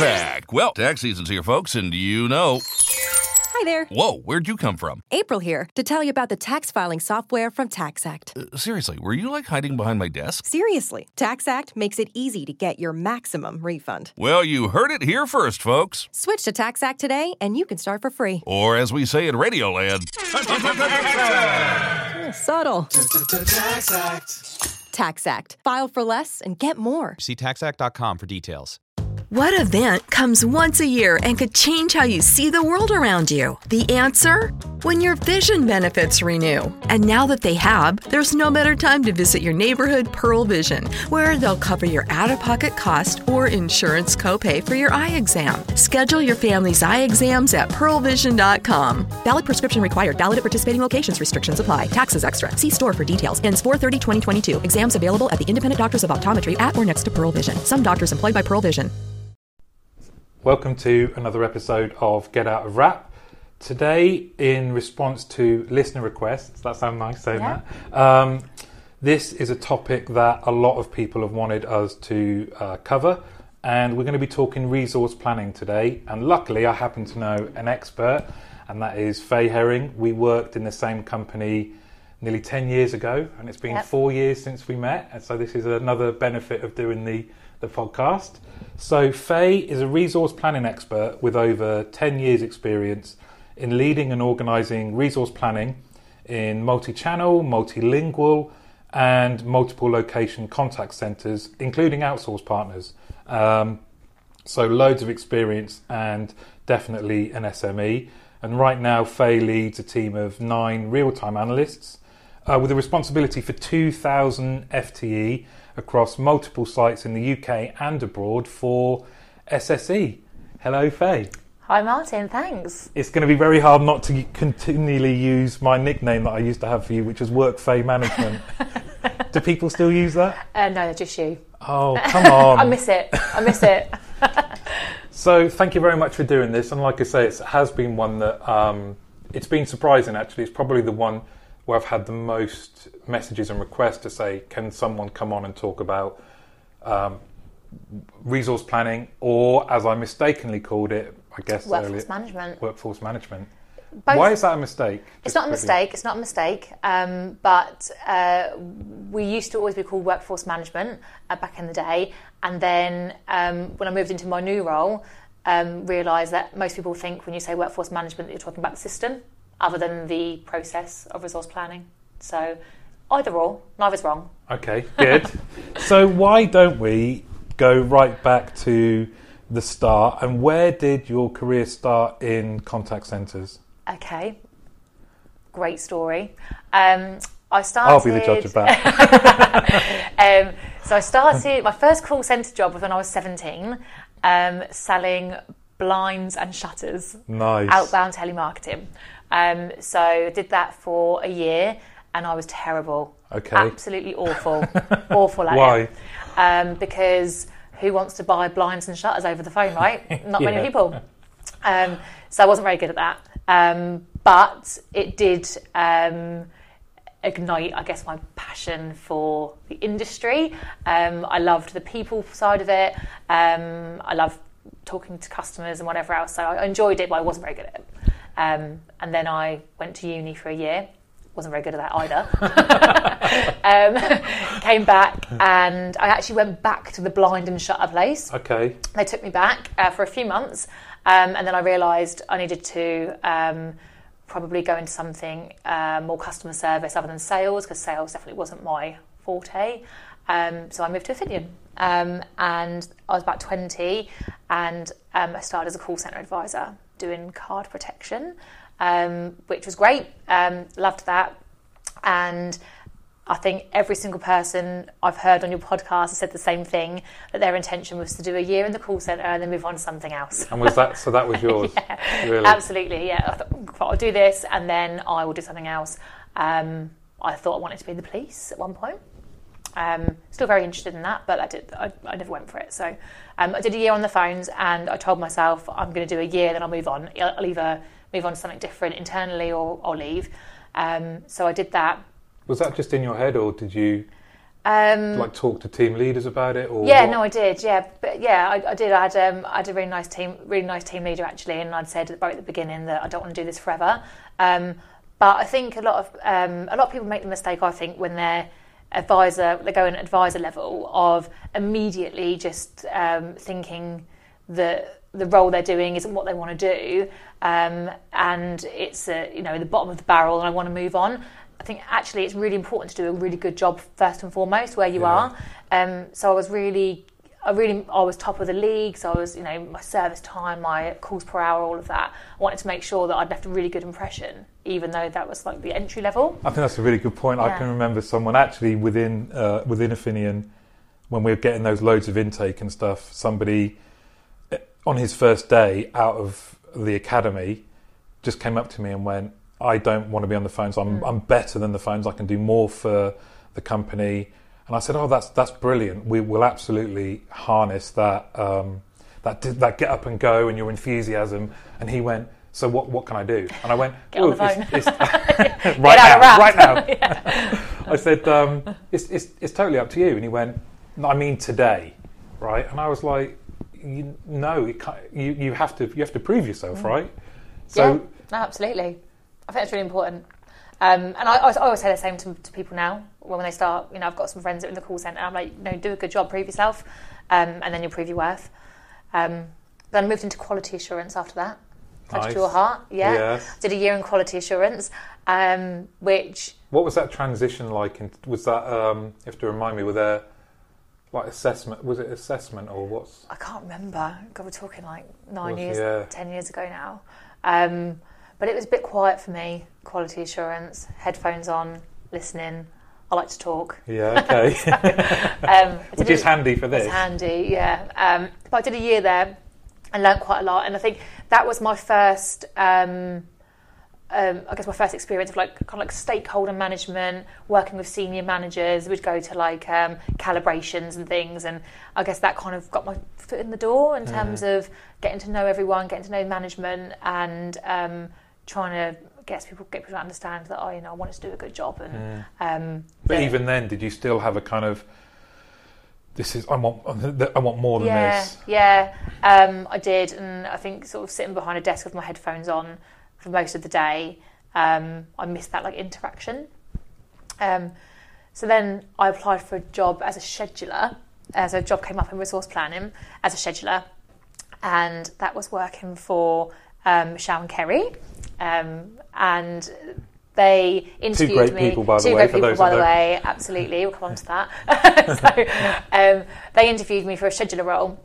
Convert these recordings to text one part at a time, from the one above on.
back. Well, tax season's here, folks, and you know. Hi there. Whoa, where'd you come from? April here to tell you about the tax filing software from TaxAct. Uh, seriously, were you like hiding behind my desk? Seriously, TaxAct makes it easy to get your maximum refund. Well, you heard it here first, folks. Switch to TaxAct today and you can start for free. Or as we say in Radioland, Subtle. TaxAct. File for less and get more. See taxact.com for details. What event comes once a year and could change how you see the world around you? The answer? When your vision benefits renew. And now that they have, there's no better time to visit your neighborhood Pearle Vision, where they'll cover your out of pocket cost or insurance copay for your eye exam. Schedule your family's eye exams at pearlevision.com. Valid prescription required. Valid at participating locations. Restrictions apply. Taxes extra. See store for details. Ends 430 2022. Exams available at the independent doctors of optometry at or next to Pearle Vision. Some doctors employed by Pearle Vision. Welcome to another episode of Get Out of Rap. Today, in response to listener requests, does that sound nice saying Yeah. that? Um, this is a topic that a lot of people have wanted us to uh, cover, and we're going to be talking resource planning today. And luckily, I happen to know an expert, and that is Faye Herring. We worked in the same company nearly 10 years ago, and it's been Yep. four years since we met, and so this is another benefit of doing the, the podcast. So, Faye is a resource planning expert with over 10 years' experience in leading and organising resource planning in multi channel, multilingual, and multiple location contact centres, including outsource partners. Um, so loads of experience and definitely an SME. And right now, Faye leads a team of nine real-time analysts uh, with a responsibility for 2,000 FTE across multiple sites in the UK and abroad for SSE. Hello, Faye. Hi, Martin. Thanks. It's going to be very hard not to continually use my nickname that I used to have for you, which was Work Faye Management. Do people still use that? Uh, no, just you. Oh, come on. I miss it. I miss it. So thank you very much for doing this. And like I say, it has been one that um, it's been surprising. Actually, it's probably the one where I've had the most messages and requests to say, "Can someone come on and talk about um, resource planning, or as I mistakenly called it, I guess Workforce earlier, management. workforce management." Both- Why is that a mistake? It's not a quickly. mistake. It's not a mistake. Um, but uh, we used to always be called workforce management uh, back in the day, and then um, when I moved into my new role, um, realised that most people think when you say workforce management, that you're talking about the system, other than the process of resource planning. So either or, neither's wrong. Okay, good. so why don't we go right back to the start? And where did your career start in contact centres? Okay, great story. Um, I started. I'll be the judge of that. um, so I started my first call centre job was when I was 17, um, selling blinds and shutters, Nice. outbound telemarketing. Um, so I did that for a year, and I was terrible. Okay. absolutely awful, awful at Why? it. Um, because who wants to buy blinds and shutters over the phone, right? Not Yeah. many people. Um, so I wasn't very good at that. Um, but it did um, ignite, I guess, my passion for the industry. Um, I loved the people side of it. Um, I loved talking to customers and whatever else. So I enjoyed it, but I wasn't very good at it. Um, and then I went to uni for a year. Wasn't very good at that either. um, came back and I actually went back to the blind and shutter place Okay. they took me back uh, for a few months, um, and then I realised I needed to um, probably go into something uh, more customer service other than sales because sales definitely wasn't my forte. Um, so I moved to Affinion, um, and I was about twenty, and um, I started as a call centre advisor doing card protection, um, which was great. Um, loved that, and I think every single person I've heard on your podcast has said the same thing that their intention was to do a year in the call centre and then move on to something else. And was that so? That was yours. Really? Absolutely, yeah. I thought I'll do this and then I will do something else. Um, I thought I wanted to be in the police at one point. Um, still very interested in that, but I did. I, I never went for it. So um, I did a year on the phones, and I told myself I'm going to do a year, then I'll move on. I'll either move on to something different internally or I'll leave. Um, so I did that. Was that just in your head, or did you? Um, like talk to team leaders about it, or yeah, what? no, I did. Yeah, but yeah, I, I did. I had um, I had a really nice team, really nice team leader actually, and I'd said right at the beginning that I don't want to do this forever. Um, but I think a lot of um, a lot of people make the mistake. I think when they're advisor, they go in at advisor level of immediately just um, thinking that the role they're doing isn't what they want to do, um, and it's uh, you know the bottom of the barrel, and I want to move on. I think actually it's really important to do a really good job first and foremost where you Yeah. are. Um, so I was really, I really, I was top of the league. So I was, you know, my service time, my calls per hour, all of that. I wanted to make sure that I'd left a really good impression, even though that was like the entry level. I think that's a really good point. I can remember someone actually within uh, within Affinion when we were getting those loads of intake and stuff. Somebody eh, on his first day out of the academy just came up to me and went, "I don't want to be on the phones. I'm I'm better than the phones. I can do more for the company." And I said, "Oh, that's that's brilliant. We will absolutely harness that um, that that get up and go and your enthusiasm." And he went. So what? What can I do? And I went. Get on the "Oh, phone." it's- it's- right now, right now. I said, um, it's, it's, it's totally up to you. And he went, "No, I mean today, right? And I was like, you, no, it you, you, have to, you have to prove yourself, right? So, Mm. yeah, no, absolutely. I think it's really important. Um, and I, I always- say the same to, to people now when they start. You know, I've got some friends in the call centre. I'm like, no, do a good job, prove yourself, um, and then you'll prove your worth. Um, then I moved into quality assurance after that. Close Nice. to your heart, yeah. Yes. Did a year in quality assurance, um, which what was that transition like? And was that, um, you have to remind me, were there like assessment? Was it assessment or what's? I can't remember. God, we're talking like nine Was- years, yeah. ten years ago now. Um, but it was a bit quiet for me. Quality assurance, headphones on, listening. I like to talk. Yeah, okay. Um, Which is a- handy for this. It's handy, yeah. Um, but I did a year there and learned quite a lot. And I think that was my first, um, um, I guess, my first experience of like kind of like stakeholder management, working with senior managers. We'd go to like um, calibrations and things, and I guess that kind of got my foot in the door in terms of getting to know everyone, getting to know management, and um, trying to get people get people to understand that oh, you know, I wanted to do a good job and. Um, But that- even then, did you still have a kind of, this is, I want, I want more than yeah, this? Yeah, um, I did, and I think sort of sitting behind a desk with my headphones on for most of the day, um, I missed that like interaction. Um, so then I applied for a job as a scheduler. As a job came up in resource planning as a scheduler, and that was working for um, Michelle and Kerry, um, and they interviewed two great me. people, by the two way, great for people, by the don't- way. Absolutely, we'll come on to that. so um, they interviewed me for a scheduler role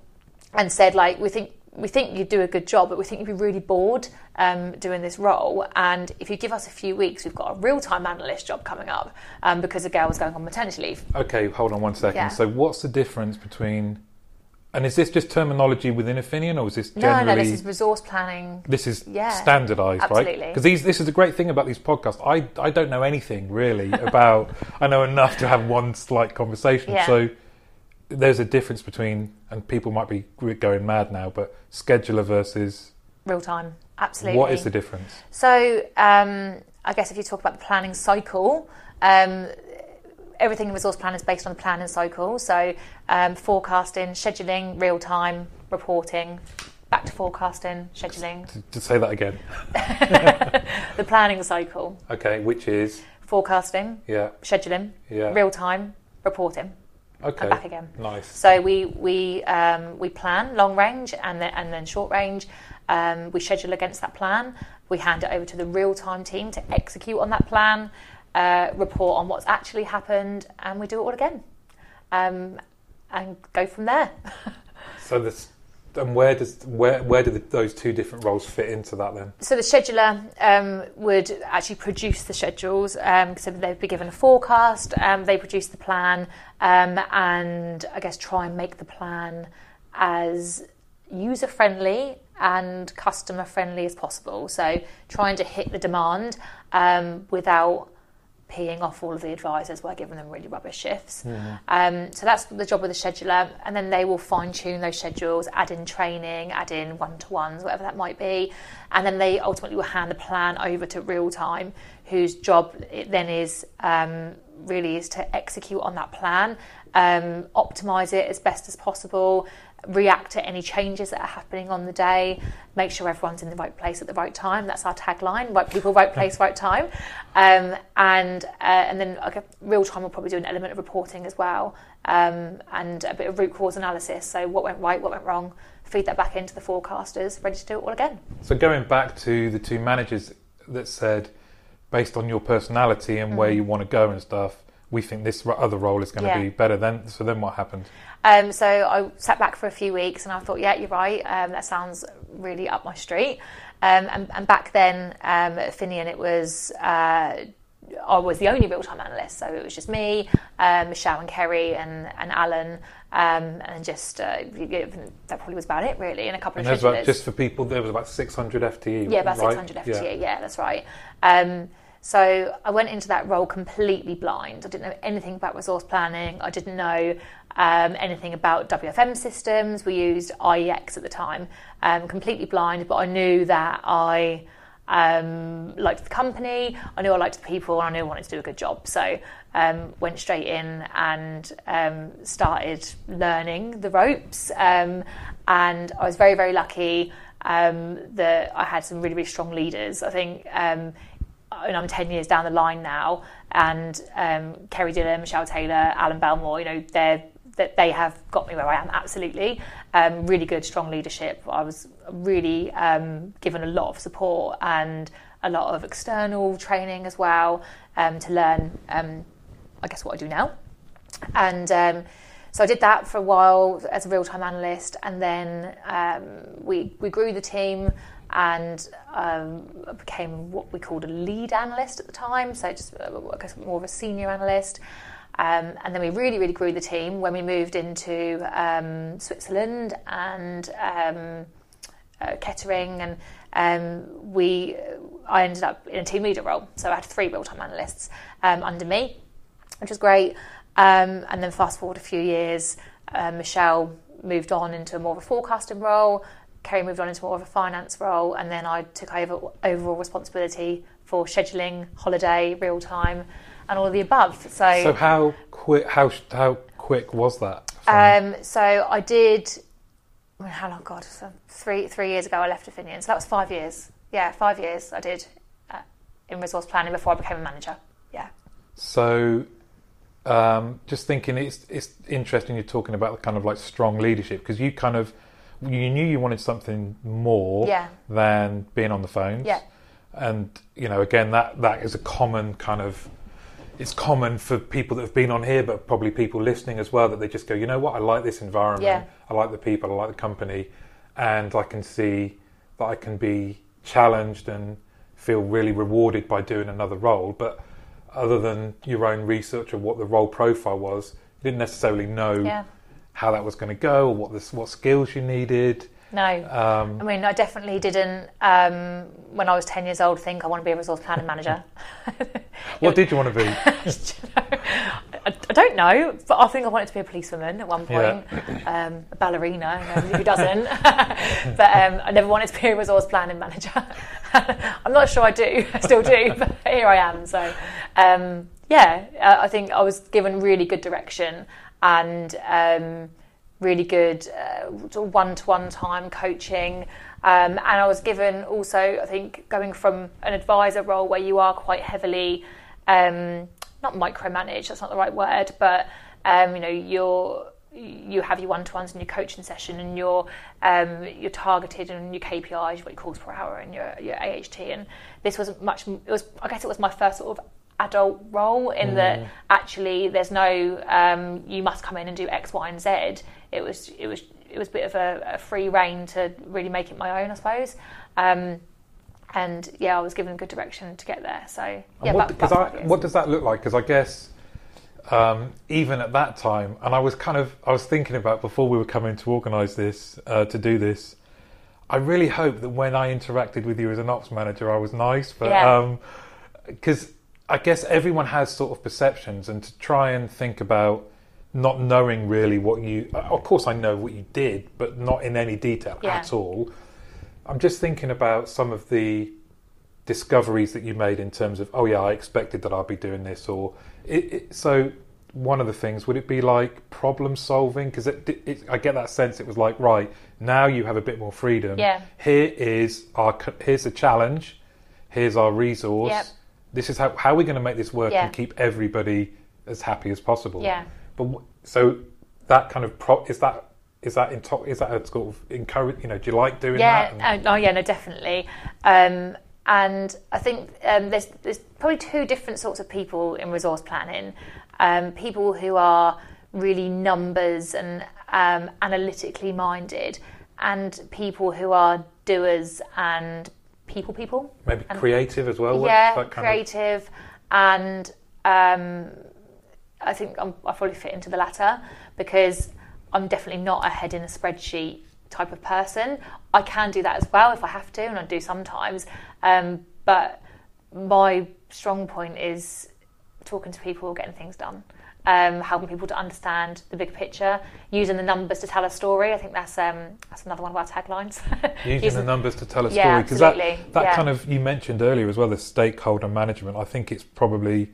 and said, like, we think we think you'd do a good job, but we think you'd be really bored um, doing this role. And if you give us a few weeks, we've got a real time analyst job coming up um, because the girl was going on maternity leave. Okay, hold on one second. Yeah. So, what's the difference between, and is this just terminology within Affinion, or is this generally? no, no, this is resource planning. this is Yeah, standardised, right? absolutely. Because these, this is the great thing about these podcasts. I, I don't know anything really about. I know enough to have one slight conversation. Yeah. So there's a difference between, and people might be going mad now, but scheduler versus. Real time, absolutely. What is the difference? So, um, I guess if you talk about the planning cycle, um, everything in resource plan is based on the planning cycle. So, um, forecasting, scheduling, real time, reporting, back to forecasting, scheduling, To say that again. the planning cycle, Okay, which is forecasting, yeah, scheduling, yeah. real time, reporting. Okay. back again. Nice. So we we um, we plan long range and then and then short range. Um, we schedule against that plan. We hand it over to the real time team to execute on that plan, uh, report on what's actually happened, and we do it all again, um, and go from there. So this, and where does where where do the, those two different roles fit into that then? So the scheduler um, would actually produce the schedules. Um, so they'd be given a forecast. Um, they produce the plan, um, and I guess try and make the plan as user friendly and customer friendly as possible. So trying to hit the demand um, without peeing off all of the advisors by giving them really rubbish shifts. Um, so that's the job of the scheduler, and then they will fine tune those schedules, add in training, add in one to ones, whatever that might be, and then they ultimately will hand the plan over to real time, whose job it then is um, really is to execute on that plan, um, optimize it as best as possible, react to any changes that are happening on the day, make sure everyone's in the right place at the right time. That's our tagline: right people, right place, right time. Um, and uh, and then like, real time, we'll probably do an element of reporting as well, um, and a bit of root cause analysis. So what went right, what went wrong. Feed that back into the forecasters, ready to do it all again. So going back to the two managers that said, based on your personality and where you want to go and stuff, we think this other role is going to Mm-hmm. Be better. Then, so then what happened? Um, so I sat back for a few weeks and I thought, yeah, you're right. Um, that sounds really up my street. Um, and, and back then um, at Affinion, it was uh, I was the only real time analyst. So it was just me, uh, Michelle, and Kerry, and, and Alan, um, and just uh, that probably was about it, really, and a couple And of about, just for people, there was about 600 FTE. Yeah, about right? 600 FTE. Yeah. that's right. Um, so I went into that role completely blind. I didn't know anything about resource planning. I didn't know um, anything about WFM systems. We used IEX at the time. Um, completely blind, but I knew that I um, liked the company. I knew I liked the people, and I knew I wanted to do a good job. So um, went straight in and um, started learning the ropes. Um, and I was very, very lucky um, that I had some really, really strong leaders. I think, um, and I'm 10 years down the line now, and um, Kerry Dillon, Michelle Taylor, Alan Belmore, you know, they're, that they have got me where I am, absolutely. Um, really good, strong leadership. I was really um, given a lot of support and a lot of external training as well um, to learn, um, I guess, what I do now. And um, so I did that for a while as a real time analyst, and then um, we we grew the team and um, became what we called a lead analyst at the time. So just uh, I guess more of a senior analyst. Um, and then we really, really grew the team when we moved into um, Switzerland and um, uh, Kettering, and um, we I ended up in a team leader role. So I had three real time analysts um, under me, which was great. Um, and then fast forward a few years, uh, Michelle moved on into more of a forecasting role. Kerry moved on into more of a finance role, and then I took over overall responsibility for scheduling, holiday, real time, and all of the above. So, So how quick? How how quick was that? um, so I did. Mean, how long? God, so three three years ago I left Affinion, so that was five years. Yeah, five years I did uh, in resource planning before I became a manager. Yeah. So, um, just thinking, it's it's interesting you're talking about the kind of like strong leadership because you kind of you knew you wanted something more Yeah. than being on the phones. Yeah. And you know, again, that that is a common kind of. It's common for people that have been on here, but probably people listening as well, that they just go, you know what, I like this environment, Yeah. I like the people, I like the company, and I can see that I can be challenged and feel really rewarded by doing another role. But other than your own research of what the role profile was, you didn't necessarily know Yeah. how that was going to go or what this, what skills you needed. No. Um, I mean, I definitely didn't, um, when I was 10 years old, think I want to be a resource planning manager. what did you want to be? I, don't know, but I think I wanted to be a policewoman at one Yeah. point, um, a ballerina, who doesn't? but um, I never wanted to be a resource planning manager. I'm not sure I do, I still do, but here I am. So, um, yeah, I I think I was given really good direction and um, really good one to one time coaching. Um, and I was given also, I think, going from an advisor role where you are quite heavily, um, not micromanaged, that's not the right word, but um, you know, you're you have your one-to-ones and your coaching session, and you're um, you're targeted and your KPIs, what your calls per hour, and your your AHT. And this was much. It was. I guess it was my first sort of adult role in that actually there's no um, you must come in and do X, Y, and Z. It was it was it was a bit of a, a free reign to really make it my own, I suppose. Um, and yeah, I was given good direction to get there. So yeah, And what, about, because about I, what does that look like? Because I guess um, even at that time, and I was kind of, I was thinking about before we were coming to organise this, uh, to do this. I really hope that when I interacted with you as an ops manager, I was nice, but Yeah. I guess everyone has sort of perceptions, and to try and think about not knowing really what you. Of course, I know what you did, but not in any detail Yeah. at all. I'm just thinking about some of the discoveries that you made in terms of, oh yeah, I expected that I'd be doing this, or it, it, so. One of the things would it be like problem solving? Because it, it, I get that sense it was like right now you have a bit more freedom. Yeah. Here is our here's a challenge. Here's our resource. Yep. This is how how are we going to make this work Yeah. and keep everybody as happy as possible. Yeah. But so that kind of pro- is that is that into- is that a sort of encourage? You know, do you like doing that? And- Yeah, oh, oh, yeah, no, definitely. Um, and I think um, there's there's probably two different sorts of people in resource planning. Um, people who are really numbers and um, analytically minded, and people who are doers and people people. Maybe creative as well. yeah, kind of- creative, and um, I think I'm, I probably fit into the latter because I'm definitely not a head in a spreadsheet type of person. I can do that as well if I have to, and I do sometimes. Um, but my strong point is talking to people, getting things done. Um, helping people to understand the big picture, using the numbers to tell a story. I think that's um, that's another one of our taglines. using the numbers to tell a story. Yeah, because that that yeah. kind of you mentioned earlier as well the stakeholder management. I think it's probably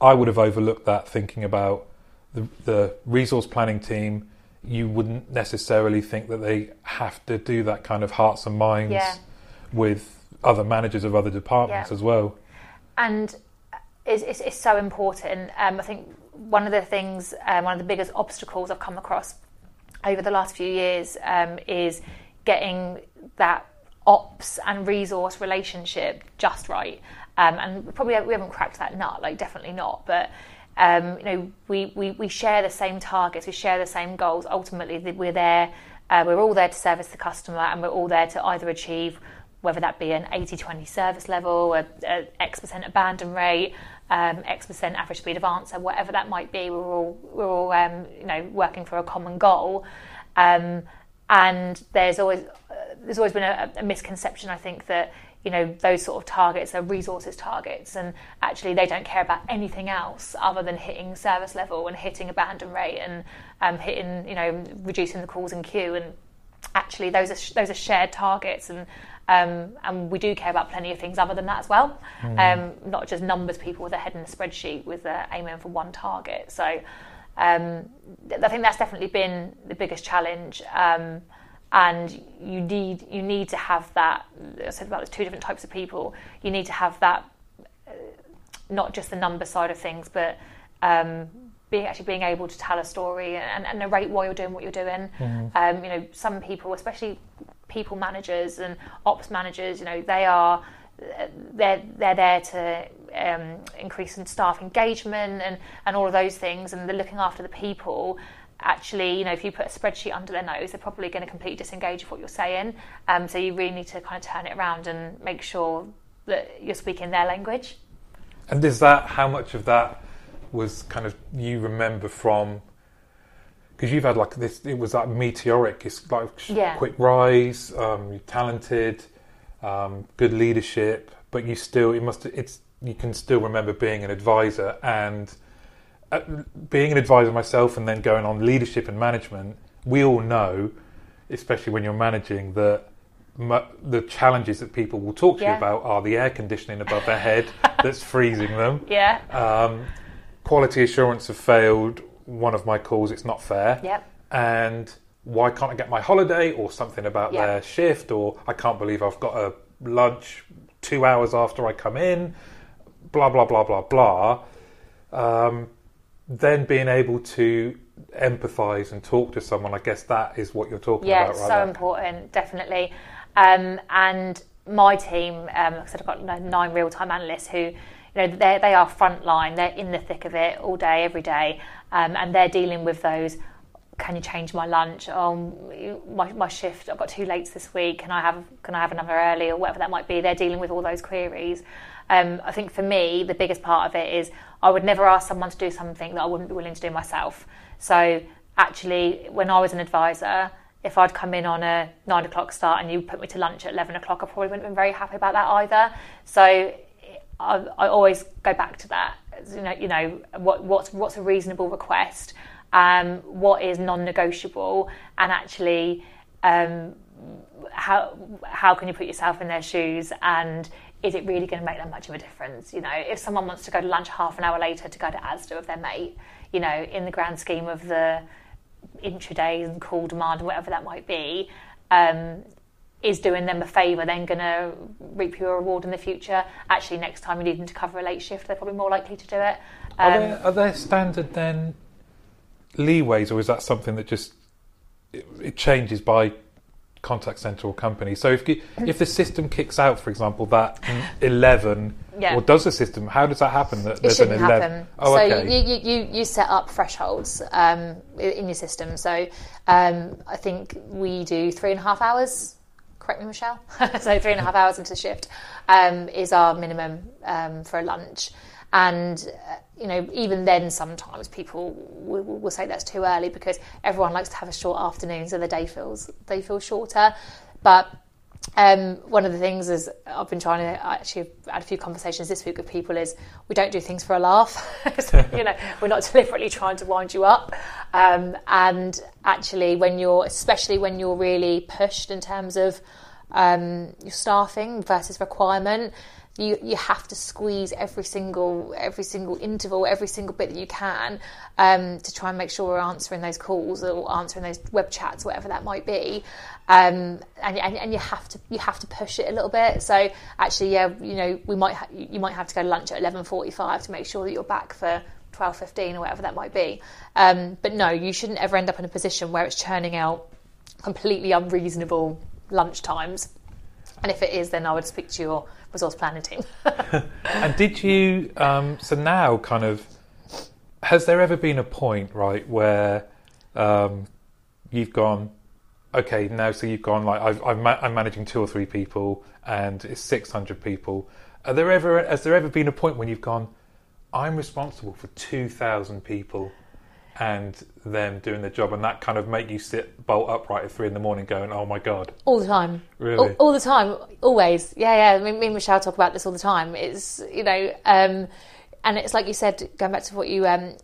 I would have overlooked that thinking about the the resource planning team. You wouldn't necessarily think that they have to do that kind of hearts and minds Yeah. with other managers of other departments as well. and it's, it's, it's so important. Um, I think one of the things, um, one of the biggest obstacles I've come across over the last few years um, is getting that ops and resource relationship just right. Um, and probably we haven't cracked that nut, like definitely not. But um, you know, we, we, we share the same targets, we share the same goals. Ultimately, we're there, uh, we're all there to service the customer, and we're all there to either achieve whether that be an 80-20 service level, a, a X percent abandon rate, um, X percent average speed of answer, whatever that might be, we're all we're all um, you know working for a common goal. Um, and there's always uh, there's always been a, a misconception, I think, that you know those sort of targets are resources targets, and actually they don't care about anything else other than hitting service level and hitting abandon rate and um, hitting you know reducing the calls in queue and actually those are those are shared targets and um, and we do care about plenty of things other than that as well. Um, not just numbers people with a head in a spreadsheet with uh, aiming for one target. So um, th- I think that's definitely been the biggest challenge. Um, and you need you need to have that I said about there's two different types of people. You need to have that not just the number side of things, but um, being actually being able to tell a story and, and narrate why you're doing what you're doing. Um, you know, some people, especially people managers and ops managers, you know, they are they're they're there to um, increase in staff engagement and and all of those things, and they're looking after the people. Actually, you know, if you put a spreadsheet under their nose, they're probably going to completely disengage with what you're saying. Um, so you really need to kind of turn it around and make sure that you're speaking their language. And is that how much of that was kind of you remember from? Because you've had like this, it was like meteoric. It's like Yeah. quick rise. Um, you're talented, um, good leadership, but you still it must it's you can still remember being an advisor and uh, being an advisor myself, and then going on leadership and management. We all know, especially when you're managing, that the challenges that people will talk to you about are the air conditioning above their head that's freezing them. Yeah. Um, quality assurance have failed. One of my calls, it's not fair. Yep. And why can't I get my holiday or something about Yeah. their shift or I can't believe I've got a lunch two hours after I come in. Blah blah blah blah blah. Um, then being able to empathise and talk to someone, I guess that is what you're talking Yeah, about, right? so there. important, definitely. Um, and my team, um, like I said, I've got nine real-time analysts who, you know, they they are frontline. They're in the thick of it all day, every day, um, and they're dealing with those. Can you change my lunch? Um, my, my shift. I've got two lates this week. Can I have Can I have another early or whatever that might be? They're dealing with all those queries. Um, I think for me, the biggest part of it is I would never ask someone to do something that I wouldn't be willing to do myself. So actually, when I was an advisor, if I'd come in on a nine o'clock start and you put me to lunch at eleven o'clock, I probably wouldn't have been very happy about that either. So I, I always go back to that. You know, you know what, what's what's a reasonable request, um, what is non-negotiable, and actually, um, how how can you put yourself in their shoes and is it really going to make that much of a difference? You know, if someone wants to go to lunch half an hour later to go to Asda with their mate, you know, in the grand scheme of the intraday and call demand and whatever that might be, um, is doing them a favour then going to reap you a reward in the future? Actually, next time you need them to cover a late shift, they're probably more likely to do it. Are, Um, there, are there standard then leeways, or is that something that just it, it changes by contact centre or company? So if if the system kicks out, for example, that eleven, Yeah. or does the system? How does that happen? That It there's shouldn't an 11? happen. Oh, so okay. you, you, you, you set up thresholds um, in your system. So um, I think we do three and a half hours. Correct me, Michelle. so three and a half hours into the shift um, is our minimum um, for a lunch. And uh, you know, even then, sometimes people will, will say that's too early because everyone likes to have a short afternoon, so the day feels they feel shorter. But um, one of the things is I've been trying to actually had a few conversations this week with people is we don't do things for a laugh. so, you know, we're not deliberately trying to wind you up. Um, and actually, when you're, especially when you're really pushed in terms of um, your staffing versus requirement, you you have to squeeze every single every single interval, every single bit that you can um, to try and make sure we're answering those calls or answering those web chats, whatever that might be. Um, and, and and you have to you have to push it a little bit. So actually, yeah, you know, we might ha- you might have to go to lunch at eleven forty five to make sure that you're back for. 12, 15 or whatever that might be. Um, but no, you shouldn't ever end up in a position where it's churning out completely unreasonable lunch times. And if it is, then I would speak to your resource planning team. And did you? Um, so now, kind of, has there ever been a point, right, where um, you've gone, okay, now so you've gone like I've, I've ma- I'm managing two or three people, and it's six hundred people. Are there ever? Has there ever been a point when you've gone, I'm responsible for two thousand people? And them doing their job, and that kind of make you sit bolt upright at three in the morning, going, "Oh my god!" all the time. Really? All, all the time. Always. Yeah, yeah. Me, me and Michelle talk about this all the time. It's, you know, um, and it's like you said, going back to what you um,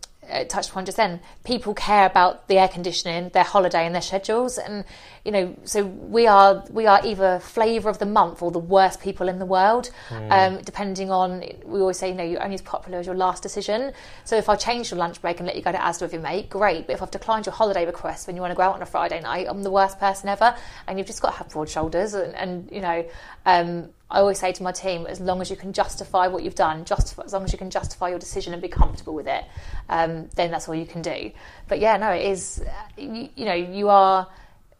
touched upon just then, people care about the air conditioning, their holiday and their schedules. And, you know, so we are, we are either flavour of the month or the worst people in the world, um, depending on, we always say, you know, you're only as popular as your last decision. So if I change your lunch break and let you go to Asda with your mate, great. But if I've declined your holiday request when you want to go out on a Friday night, I'm the worst person ever. And you've just got to have broad shoulders. And, and you know, um, I always say to my team, as long as you can justify what you've done, justify, as long as you can justify your decision and be comfortable with it, um, then that's all you can do. But yeah, no, it is. uh, You, you know, you are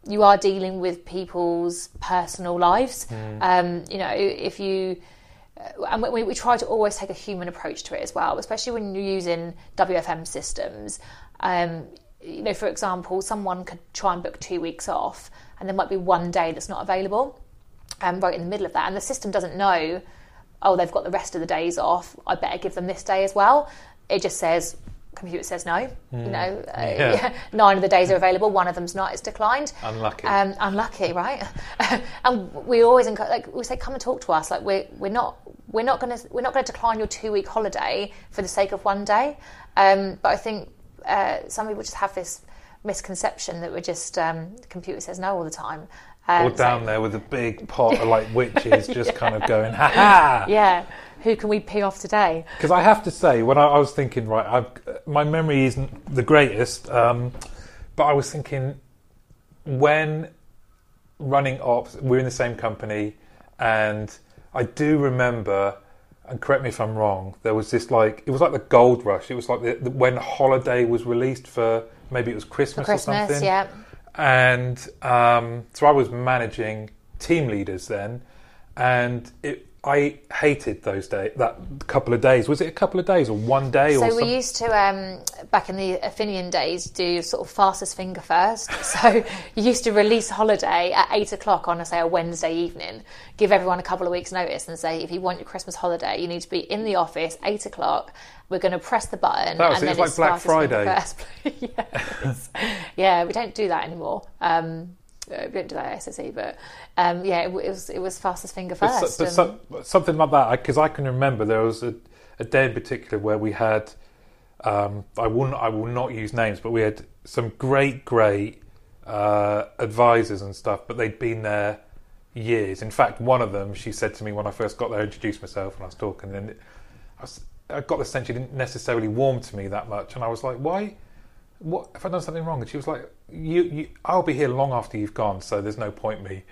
you are dealing with people's personal lives. Um, you know, if you uh, and we, we try to always take a human approach to it as well, especially when you're using WFM systems. Um, you know, for example, someone could try and book two weeks off, and there might be one day that's not available, um, right in the middle of that, and the system doesn't know. Oh, they've got the rest of the days off. I better give them this day as well. It just says computer says no. You know, uh, Yeah. nine of the days are available. One of them's not. It's declined. Unlucky. Um, unlucky, right? and we always encourage, like we say, come and talk to us. Like we're we're not we're not going to we're not going to decline your two week holiday for the sake of one day. Um, but I think uh, some people just have this misconception that we're just um, the computer says no all the time. Um, Or so- down there with a big pot of like witches, just kind of going, "Ha ha!" Yeah. Who can we pee off today? Because I have to say, when I, I was thinking, right, I've, my memory isn't the greatest, um, but I was thinking when running ops, we're in the same company, and I do remember, and correct me if I'm wrong, there was this like, it was like the gold rush. It was like the, the, when Holiday was released for maybe it was Christmas, For or Christmas, something. yeah. And um, so I was managing team leaders then, and it, I hated those days. That couple of days. Was it a couple of days or one day So something? we used to, um, back in the Affinion days, do sort of fastest finger first. So you used to release holiday at eight o'clock on, say, a Wednesday evening. Give everyone a couple of weeks' notice and say, if you want your Christmas holiday, you need to be in the office eight o'clock. We're going to press the button, That was and it. then It's like Black Friday. yes. yeah, we don't do that anymore. Um, uh, we didn't do that at SSE, but um, yeah, it, it was it was fastest finger But, first. so, but and- so, something like that, because I, can remember there was a, a day in particular where we had, um, I will I will not use names, but we had some great, great uh, advisors and stuff, but they'd been there years. In fact, one of them, she said to me when I first got there, introduced myself, and I was talking, and I, was, I got the sense she didn't necessarily warm to me that much, and I was like, why? What have I done something wrong? And she was like, you, you, I'll be here long after you've gone, so there's no point me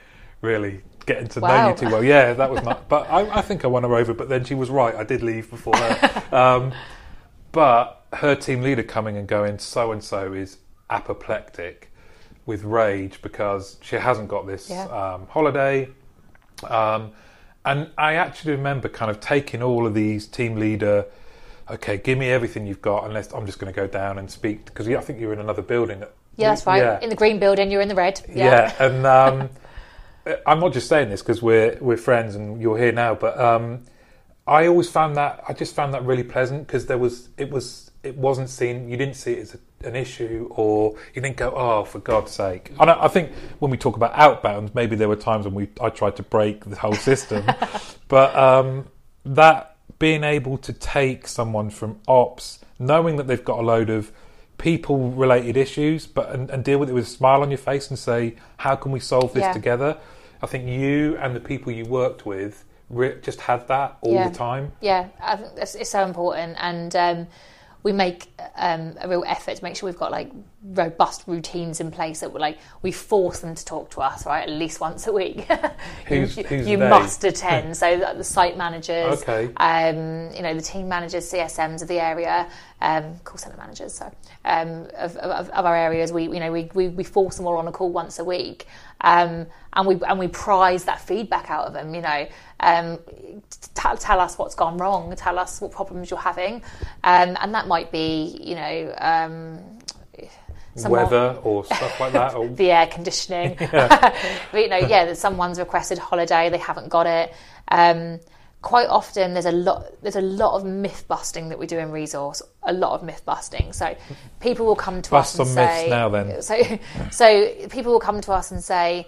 really getting to know you too well. Yeah, that was not. But I, I think I won her over. But then she was right. I did leave before her. um, but her team leader coming and going, so and so is apoplectic with rage because she hasn't got this Yeah. um, holiday. Um, and I actually remember kind of taking all of these team leader. Okay, give me everything you've got, unless I'm just going to go down and speak because I think you're in another building. yeah, that's right. Yeah. In the green building, you're in the red. Yeah, and um, I'm not just saying this because we're we're friends and you're here now, but um, I always found that I just found that really pleasant because there was it was it wasn't seen you didn't see it as a, an issue or you didn't go oh for God's sake. And I, I think when we talk about outbound, maybe there were times when we I tried to break the whole system, but um, that being able to take someone from ops, knowing that they've got a load of people related issues, but and, and deal with it with a smile on your face and say, how can we solve this Yeah. together? I think you and the people you worked with re- just had that all Yeah. the time. Yeah, I think that's, it's so important, and um, we make um, a real effort to make sure we've got like robust routines in place that we're like we force them to talk to us right at least once a week. Who's- you who's you must attend. so the, the site managers, Okay. um, you know, the team managers, CSMs of the area, um, call centre managers, so um, of, of, of our areas. We, you know, we, we, we force them all on a call once a week, um, and we and we prize that feedback out of them. You know, um, t- tell us what's gone wrong, tell us what problems you're having, um, and that might be, you know. Um, Weather or stuff like that. Or, the air conditioning. but, you know, yeah, that someone's requested holiday, they haven't got it. Um, quite often, there's a lot. There's a lot of myth busting that we do in resource. A lot of myth busting. So people will come to Bust us and some myths say, now then. So, so people will come to us and say,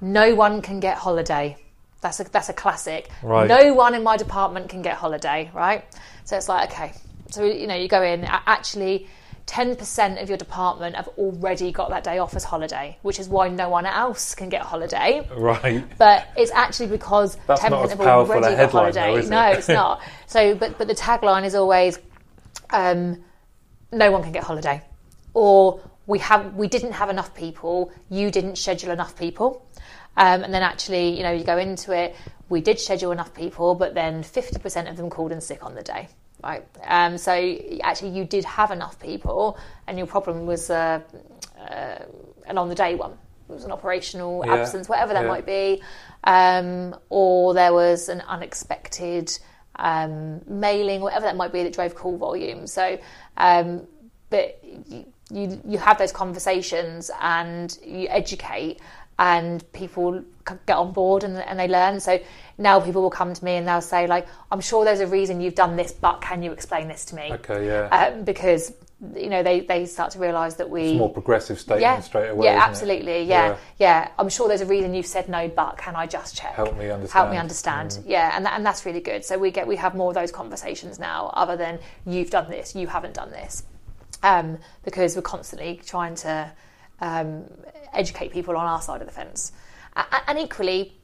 no one can get holiday. That's a that's a classic. Right. No one in my department can get holiday. Right. So it's like okay. So you know you go in actually. 10% of your department have already got that day off as holiday, which is why no one else can get holiday. right. But it's actually because That's 10% not have already got holiday. though, is it? no, it's not. So, but but the tagline is always, um, "No one can get holiday," or "We have we didn't have enough people. You didn't schedule enough people." Um, and then actually, you know, you go into it. We did schedule enough people, but then 50% of them called in sick on the day. Right. Um, so actually, you did have enough people, and your problem was uh, uh, an on the day one. It was an operational Yeah. absence, whatever that Yeah. might be, um, or there was an unexpected um, mailing, whatever that might be, that drove call volume. So, um, but you, you you have those conversations and you educate, and people get on board and, and they learn. So now people will come to me and they'll say like, "I'm sure there's a reason you've done this, but can you explain this to me?" Okay. Yeah. Um, because you know they, they start to realise that we it's more progressive statement yeah, straight away. Yeah, absolutely. Yeah, yeah, I'm sure there's a reason you've said no, but can I just check? Help me understand. Help me understand. Yeah, and that, and that's really good. So we get we have more of those conversations now, other than you've done this, you haven't done this, um, because we're constantly trying to um, educate people on our side of the fence, and equally,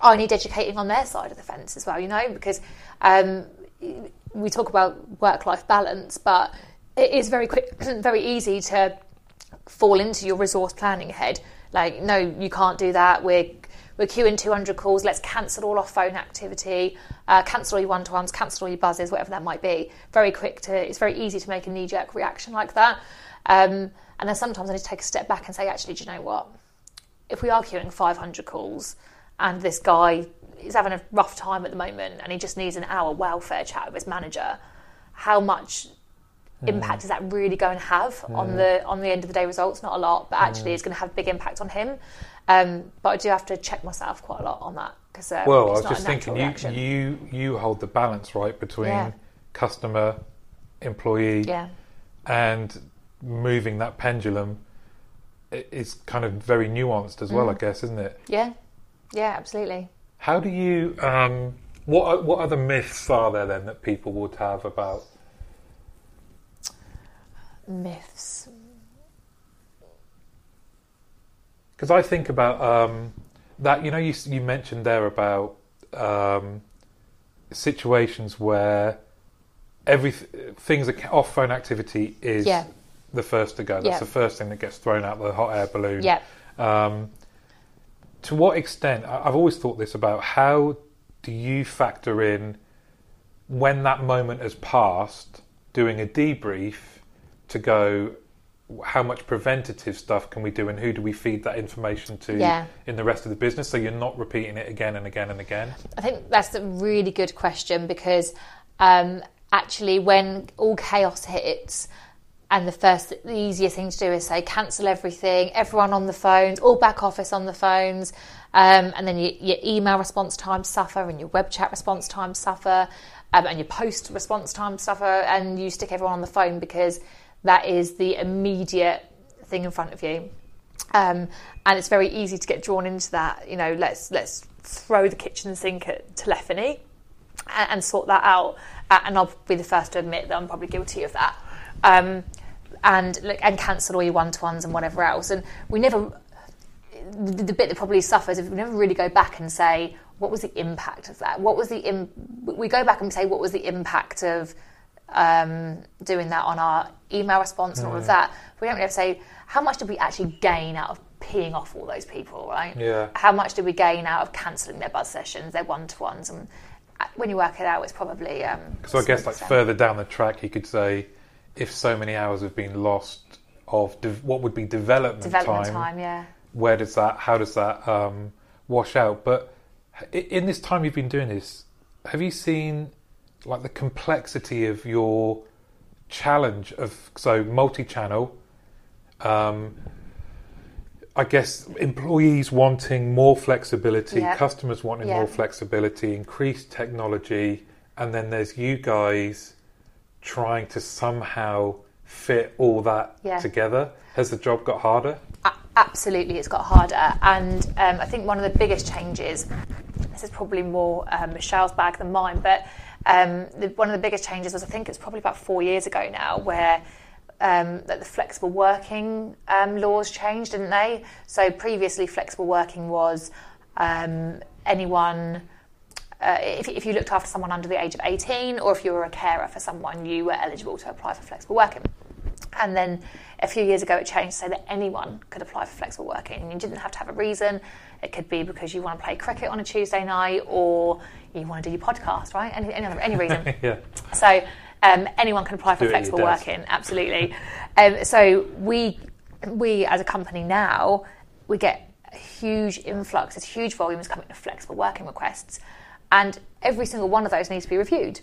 I need educating on their side of the fence as well. You know, because um, we talk about work life balance, but it is very quick, very easy to fall into your resource planning head. Like, no, you can't do that. We're we're queuing 200 calls. Let's cancel all our phone activity, uh, cancel all your one-to-ones, cancel all your buzzes, whatever that might be. Very quick to. It's very easy to make a knee-jerk reaction like that. Um, and then sometimes I need to take a step back and say, actually, do you know what? If we are queuing 500 calls and this guy is having a rough time at the moment and he just needs an hour welfare chat with his manager, how much impact is that really going to have on the on the end of the day results? Not a lot, but actually it's going to have a big impact on him. Um, but I do have to check myself quite a lot on that because uh, Well, I was just thinking, you, reaction. you you hold the balance right between Yeah. customer, employee, yeah, and moving that pendulum is kind of very nuanced as well, I guess, isn't it? Yeah, yeah, absolutely. How do you? Um, what what other myths are there then that people would have about? Myths. Because I think about um, that. You know, you you mentioned there about um, situations where every things off phone activity is Yeah. The first to go. That's Yeah. the first thing that gets thrown out the hot air balloon. Yeah. Um, to what extent? I've always thought this about how do you factor in when that moment has passed, doing a debrief to go. How much preventative stuff can we do, and who do we feed that information to Yeah. in the rest of the business, so you're not repeating it again and again and again? I think that's a really good question because um, actually, when all chaos hits, and the first, the easiest thing to do is say cancel everything, everyone on the phones, all back office on the phones, um, and then your, your email response times suffer, and your web chat response times suffer, um, and your post response times suffer, and you stick everyone on the phone because that is the immediate thing in front of you um, and it's very easy to get drawn into that. You know, let's let's throw the kitchen sink at telephony and, and sort that out. Uh, and I'll be the first to admit that I'm probably guilty of that. Um, and look, and cancel all your one to ones and whatever else. And we never. The, the bit that probably suffers if we never really go back and say what was the impact of that. What was the Im- we go back and say what was the impact of um, doing that on our email response and all of that. We don't really have to say how much did we actually gain out of peeing off all those people, right? Yeah. How much did we gain out of cancelling their buzz sessions, their one to ones, and uh, when you work it out, it's probably. Um, So I guess like further down the track, you could say if so many hours have been lost of de- what would be development, development time, yeah. where does that how does that um, wash out but in this time you've been doing this have you seen like the complexity of your challenge of so multi-channel um, I guess employees wanting more flexibility, Yeah. customers wanting Yeah. more flexibility, increased technology, and then there's you guys trying to somehow fit all that Yeah. together. Has the job got harder? A- absolutely, it's got harder. And um, I think one of the biggest changes, this is probably more um, Michelle's bag than mine, but um, the, one of the biggest changes was I think it's probably about four years ago now, where um, that the flexible working um, laws changed, didn't they? So previously, flexible working was um, anyone. Uh, if, if you looked after someone under the age of 18 or if you were a carer for someone, you were eligible to apply for flexible working. And then a few years ago, it changed so that anyone could apply for flexible working. You didn't have to have a reason. It could be because you want to play cricket on a Tuesday night or you want to do your podcast, right? Any, any, other, any reason. yeah. So um, anyone can apply for Do it at your flexible working, absolutely. Um, so we, we as a company now, we get a huge influx, there's huge volumes coming of flexible working requests, and every single one of those needs to be reviewed.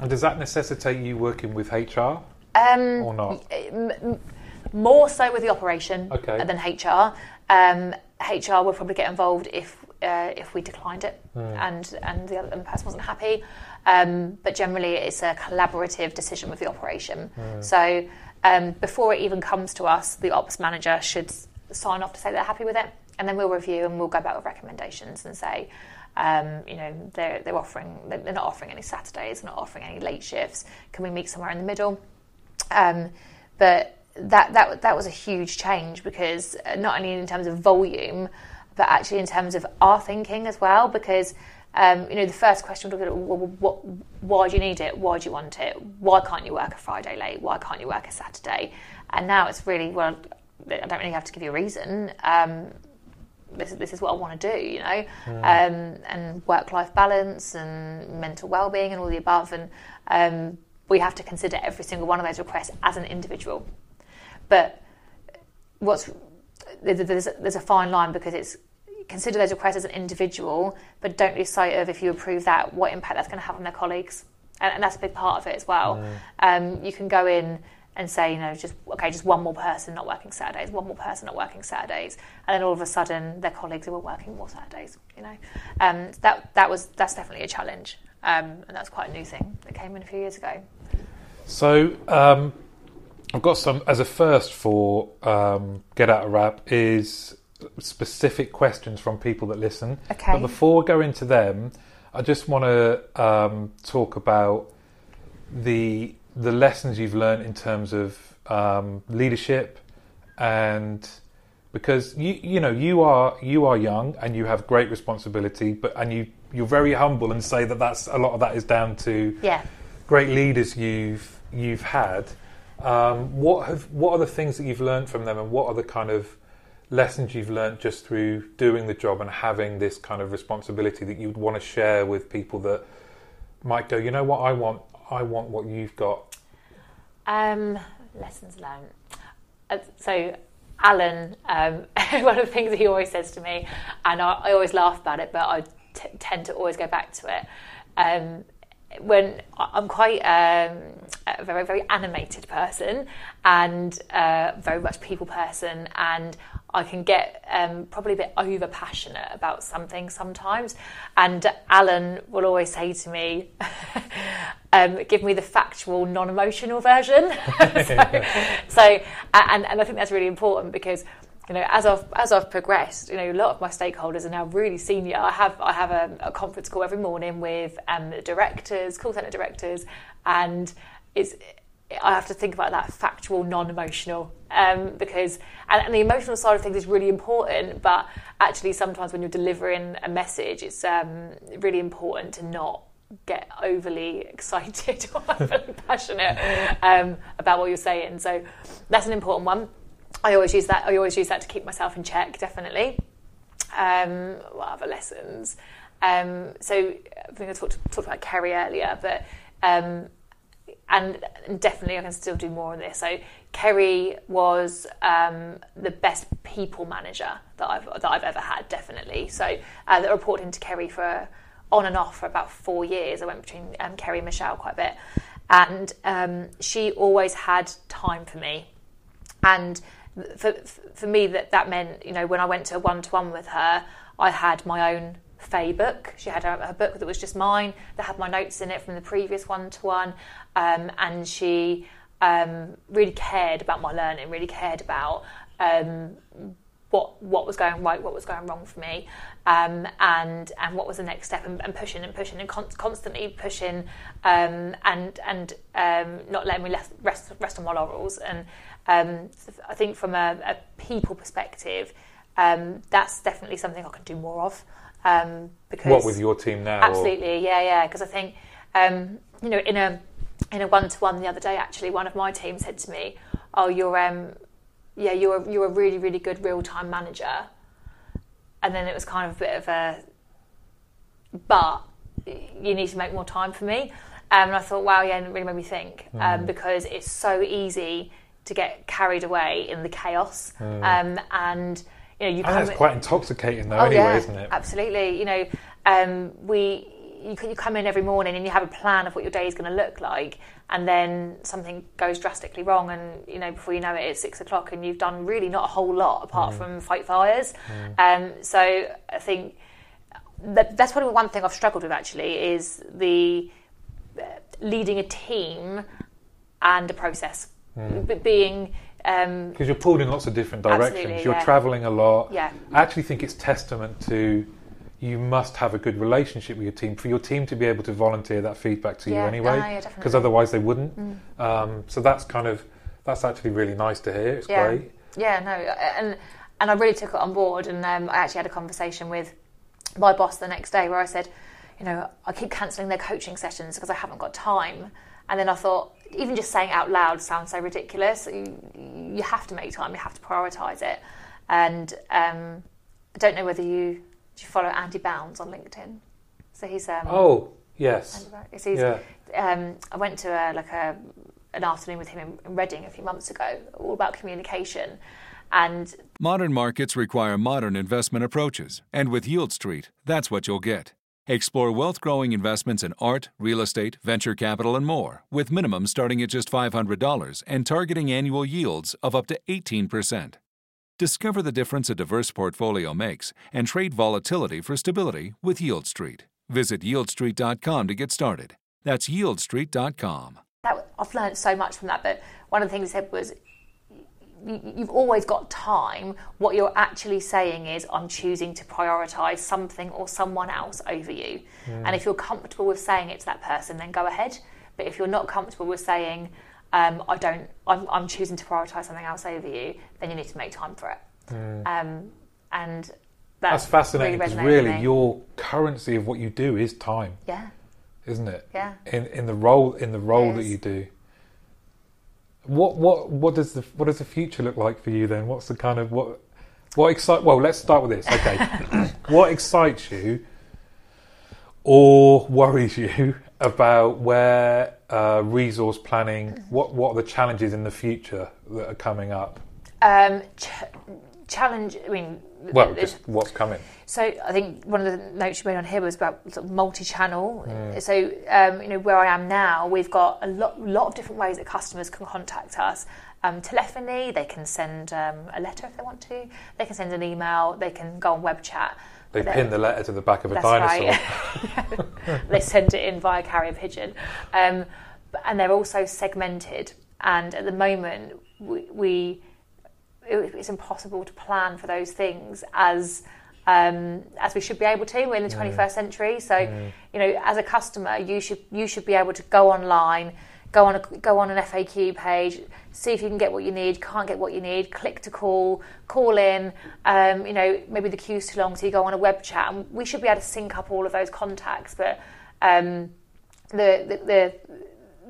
And does that necessitate you working with HR Um, or not? more so with the operation Okay. than HR. Um, HR will probably get involved if uh, if we declined it Hmm. and and the other and the person wasn't happy. Um, but generally, it's a collaborative decision with the operation. Hmm. So um, before it even comes to us, the ops manager should sign off to say they're happy with it, and then we'll review and we'll go back with recommendations and say. Um, you know they're they're offering they're they're not offering any Saturdays, not offering any late shifts. Can we meet somewhere in the middle? Um, but that that that was a huge change because uh, not only in terms of volume, but actually in terms of our thinking as well. Because um, you know the first question would be, well, what, why do you need it? Why do you want it? Why can't you work a Friday late? Why can't you work a Saturday? And now it's really well, I don't really have to give you a reason. Um, this, this is what I want to do, you know, um, and work life balance and mental well being and all the above. And um, we have to consider every single one of those requests as an individual. But what's there's, there's a fine line because it's consider those requests as an individual, but don't lose sight of if you approve that, what impact that's going to have on their colleagues. And, and that's a big part of it as well. Um, you can go in and say, you know, just okay, just one more person not working Saturdays, one more person not working Saturdays, and then all of a sudden their colleagues all working more Saturdays. You know, um, that that was that's definitely a challenge, um, and that's quite a new thing that came in a few years ago. So, um, I've got some as a first for um, Get Out of Wrap is specific questions from people that listen. Okay. But before we go into them, I just want to um, talk about the the lessons you've learned in terms of um, leadership and because you you know you are you are young and you have great responsibility but and you you're very humble and say that that's a lot of that is down to Yeah. great leaders you've you've had. Um, what have what are the things that you've learned from them, and what are the kind of lessons you've learned just through doing the job and having this kind of responsibility that you'd want to share with people that might go, you know what, I want I want what you've got. Um, lessons learned. Uh, so, Alan, um, one of the things he always says to me, and I, I always laugh about it, but I t- tend to always go back to it. Um, when I'm quite um, a very, very animated person and uh, very much people person, and I can get um, probably a bit over passionate about something sometimes. And Alan will always say to me, um, "Give me the factual, non-emotional version." so, so, and, and I think that's really important because you know, as I've as I've progressed, you know, a lot of my stakeholders are now really senior. I have I have a, a conference call every morning with um, directors, call centre directors, and it's I have to think about that factual, non-emotional, um, because and, and the emotional side of things is really important. But actually, sometimes when you're delivering a message, it's um, really important to not get overly excited or overly passionate um, about what you're saying. So that's an important one. I always use that. I always use that to keep myself in check. Definitely. Um, what other lessons? Um, so I think I talked, talked about Kerry earlier, but um, and, definitely I can still do more on this. So Kerry was um, the best people manager that I've that I've ever had. Definitely. So uh, that reported into Kerry for on and off for about four years. I went between um, Kerry and Michelle quite a bit, and um, she always had time for me and for for me that that meant you know when I went to a one to one with her I had my own Faye book she had her, her book that was just mine that had my notes in it from the previous one to one and she um, really cared about my learning really cared about um, what what was going right, what was going wrong for me, um, and and what was the next step, and, and pushing and pushing and con- constantly pushing, um, and and um, not letting me rest, rest rest on my laurels. And um, I think from a, a people perspective, um, that's definitely something I can do more of. Um, because What with your team now? or- Absolutely, yeah, yeah. Because I think, um, you know, in a in a one to one the other day, actually, one of my team said to me, "Oh, you're um, yeah, you're a, you're a really really good real time manager," and then it was kind of a bit of a, but you need to make more time for me. Um, and I thought, wow, yeah, and it really made me think um, because it's so easy to get carried away in the chaos, um, and you know, you And it's quite intoxicating though, Oh, anyway, yeah, isn't it? Absolutely. You know, um, we you, you come in every morning and you have a plan of what your day is going to look like, and then something goes drastically wrong, and you know before you know it, it's six o'clock, and you've done really not a whole lot apart from fight fires. Um, so I think that, that's probably one thing I've struggled with actually is the uh, leading a team and a process, B- being. Um, Because you're pulled in lots of different directions. You're yeah. travelling a lot. Yeah. I actually think it's testament to you must have a good relationship with your team for your team to be able to volunteer that feedback to you Yeah. anyway. Ah, yeah. Because otherwise they wouldn't. Um, so that's kind of that's actually really nice to hear. It's yeah. great. Yeah, no, and and I really took it on board, and um, I actually had a conversation with my boss the next day where I said, you know, I keep cancelling their coaching sessions because I haven't got time, and then I thought, even just saying it out loud sounds so ridiculous. You, you have to make time, you have to prioritise it, and um, I don't know whether you do you follow Andy Bounds on LinkedIn. So he's um, Oh yes. Yes, he's- Yeah. um, I went to a, like a an afternoon with him in, in Reading a few months ago, all about communication, and Modern markets require modern investment approaches, and with Yieldstreet, that's what you'll get. Explore wealth growing investments in art, real estate, venture capital, and more, with minimums starting at just $500 and targeting annual yields of up to 18%. Discover the difference a diverse portfolio makes and trade volatility for stability with Yieldstreet. Visit yieldstreet.com to get started. That's yieldstreet.com. that I've learned so much from that. But one of the things he said was, you- you've always got time. What you're actually saying is, I'm choosing to prioritise something or someone else over you. And if you're comfortable with saying it to that person, then go ahead. But if you're not comfortable with saying, um, I don't, I'm, I'm choosing to prioritise something else over you, then you need to make time for it. Um, and That's that fascinating really because with really your currency of what you do is time, yeah, isn't it? Yeah. In in the role in the role that you do. What what what does the what does the future look like for you then? What's the kind of what what excite? Well, let's start with this. Okay, what excites you or worries you about where uh, resource planning? What what are the challenges in the future that are coming up? um, ch- challenge. I mean, Well, just what's coming. So I think one of the notes you made on here was about sort of multi-channel. So um, you know where I am now, we've got a lot, lot of different ways that customers can contact us. Um, telephony, they can send um, a letter if they want to. They can send an email. They can go on web chat. They But pin the letter to the back of a dinosaur. right. they send it in via carrier pigeon, um, and they're also segmented. And at the moment, we, we it- it's impossible to plan for those things as um, as we should be able to. We're in the 21st century, so you know, as a customer, you should you should be able to go online, go on a, go on an FAQ page, see if you can get what you need. Can't get what you need, click to call, call in. Um, you know, maybe the queue's too long, so you go on a web chat, and we should be able to sync up all of those contacts. But um, the, the the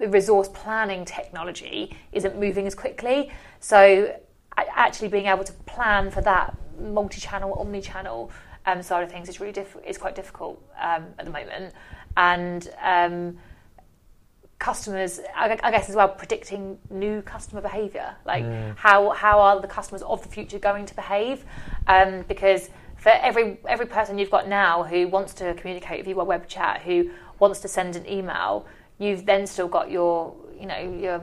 the resource planning technology isn't moving as quickly. So actually being able to plan for that multi-channel, omni-channel um, side of things is really diff- is quite difficult um, at the moment. And um, customers, I, I guess as well, predicting new customer behaviour. Like how how are the customers of the future going to behave? Um, because for every every person you've got now who wants to communicate with you by web chat, who wants to send an email, you've then still got your you know your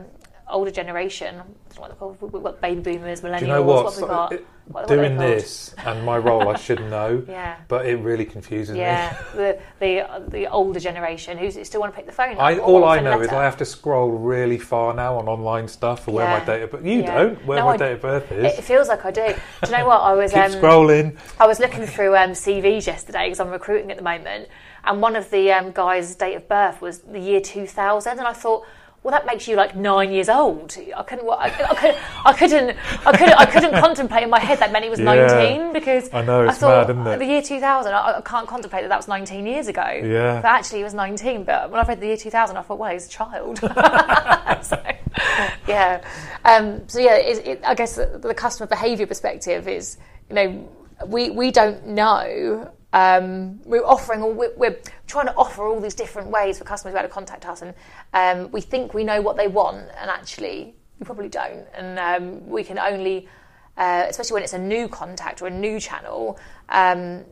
older generation. What called. We've got baby boomers, millennials. Do you know what? What So, got? it- What- doing this and my role, I should know. Yeah. But it really confuses Yeah, me. the the the older generation who still want to pick the phone. I, all I know is. I have to scroll really far now on online stuff for where my Yeah. date of birth. You Yeah. don't. Where No, my I- date of birth is. it feels like I do. Do you know what? I was Keep um, scrolling. I was looking through um, CVs yesterday because I'm recruiting at the moment, and one of the um, guys' date of birth was the year 2000, and I thought. Well, that makes you like nine years old. I couldn't. I, I, couldn't, I couldn't. I couldn't. I couldn't contemplate in my head that he was Yeah. nineteen because I know, it's thought mad, isn't it? the year two thousand. I, I can't contemplate that that was nineteen years ago. Yeah. But actually, he was nineteen. But when I read the year two thousand, I thought, well, he's a child. so, yeah. Um, so yeah, it, it, I guess the, the customer behaviour perspective is, you know, we we don't know. Um, we're offering, all, we're, we're trying to offer all these different ways for customers to be able to contact us, and um, we think we know what they want, and actually we probably don't, and um, we can only, uh, especially when it's a new contact or a new channel, um,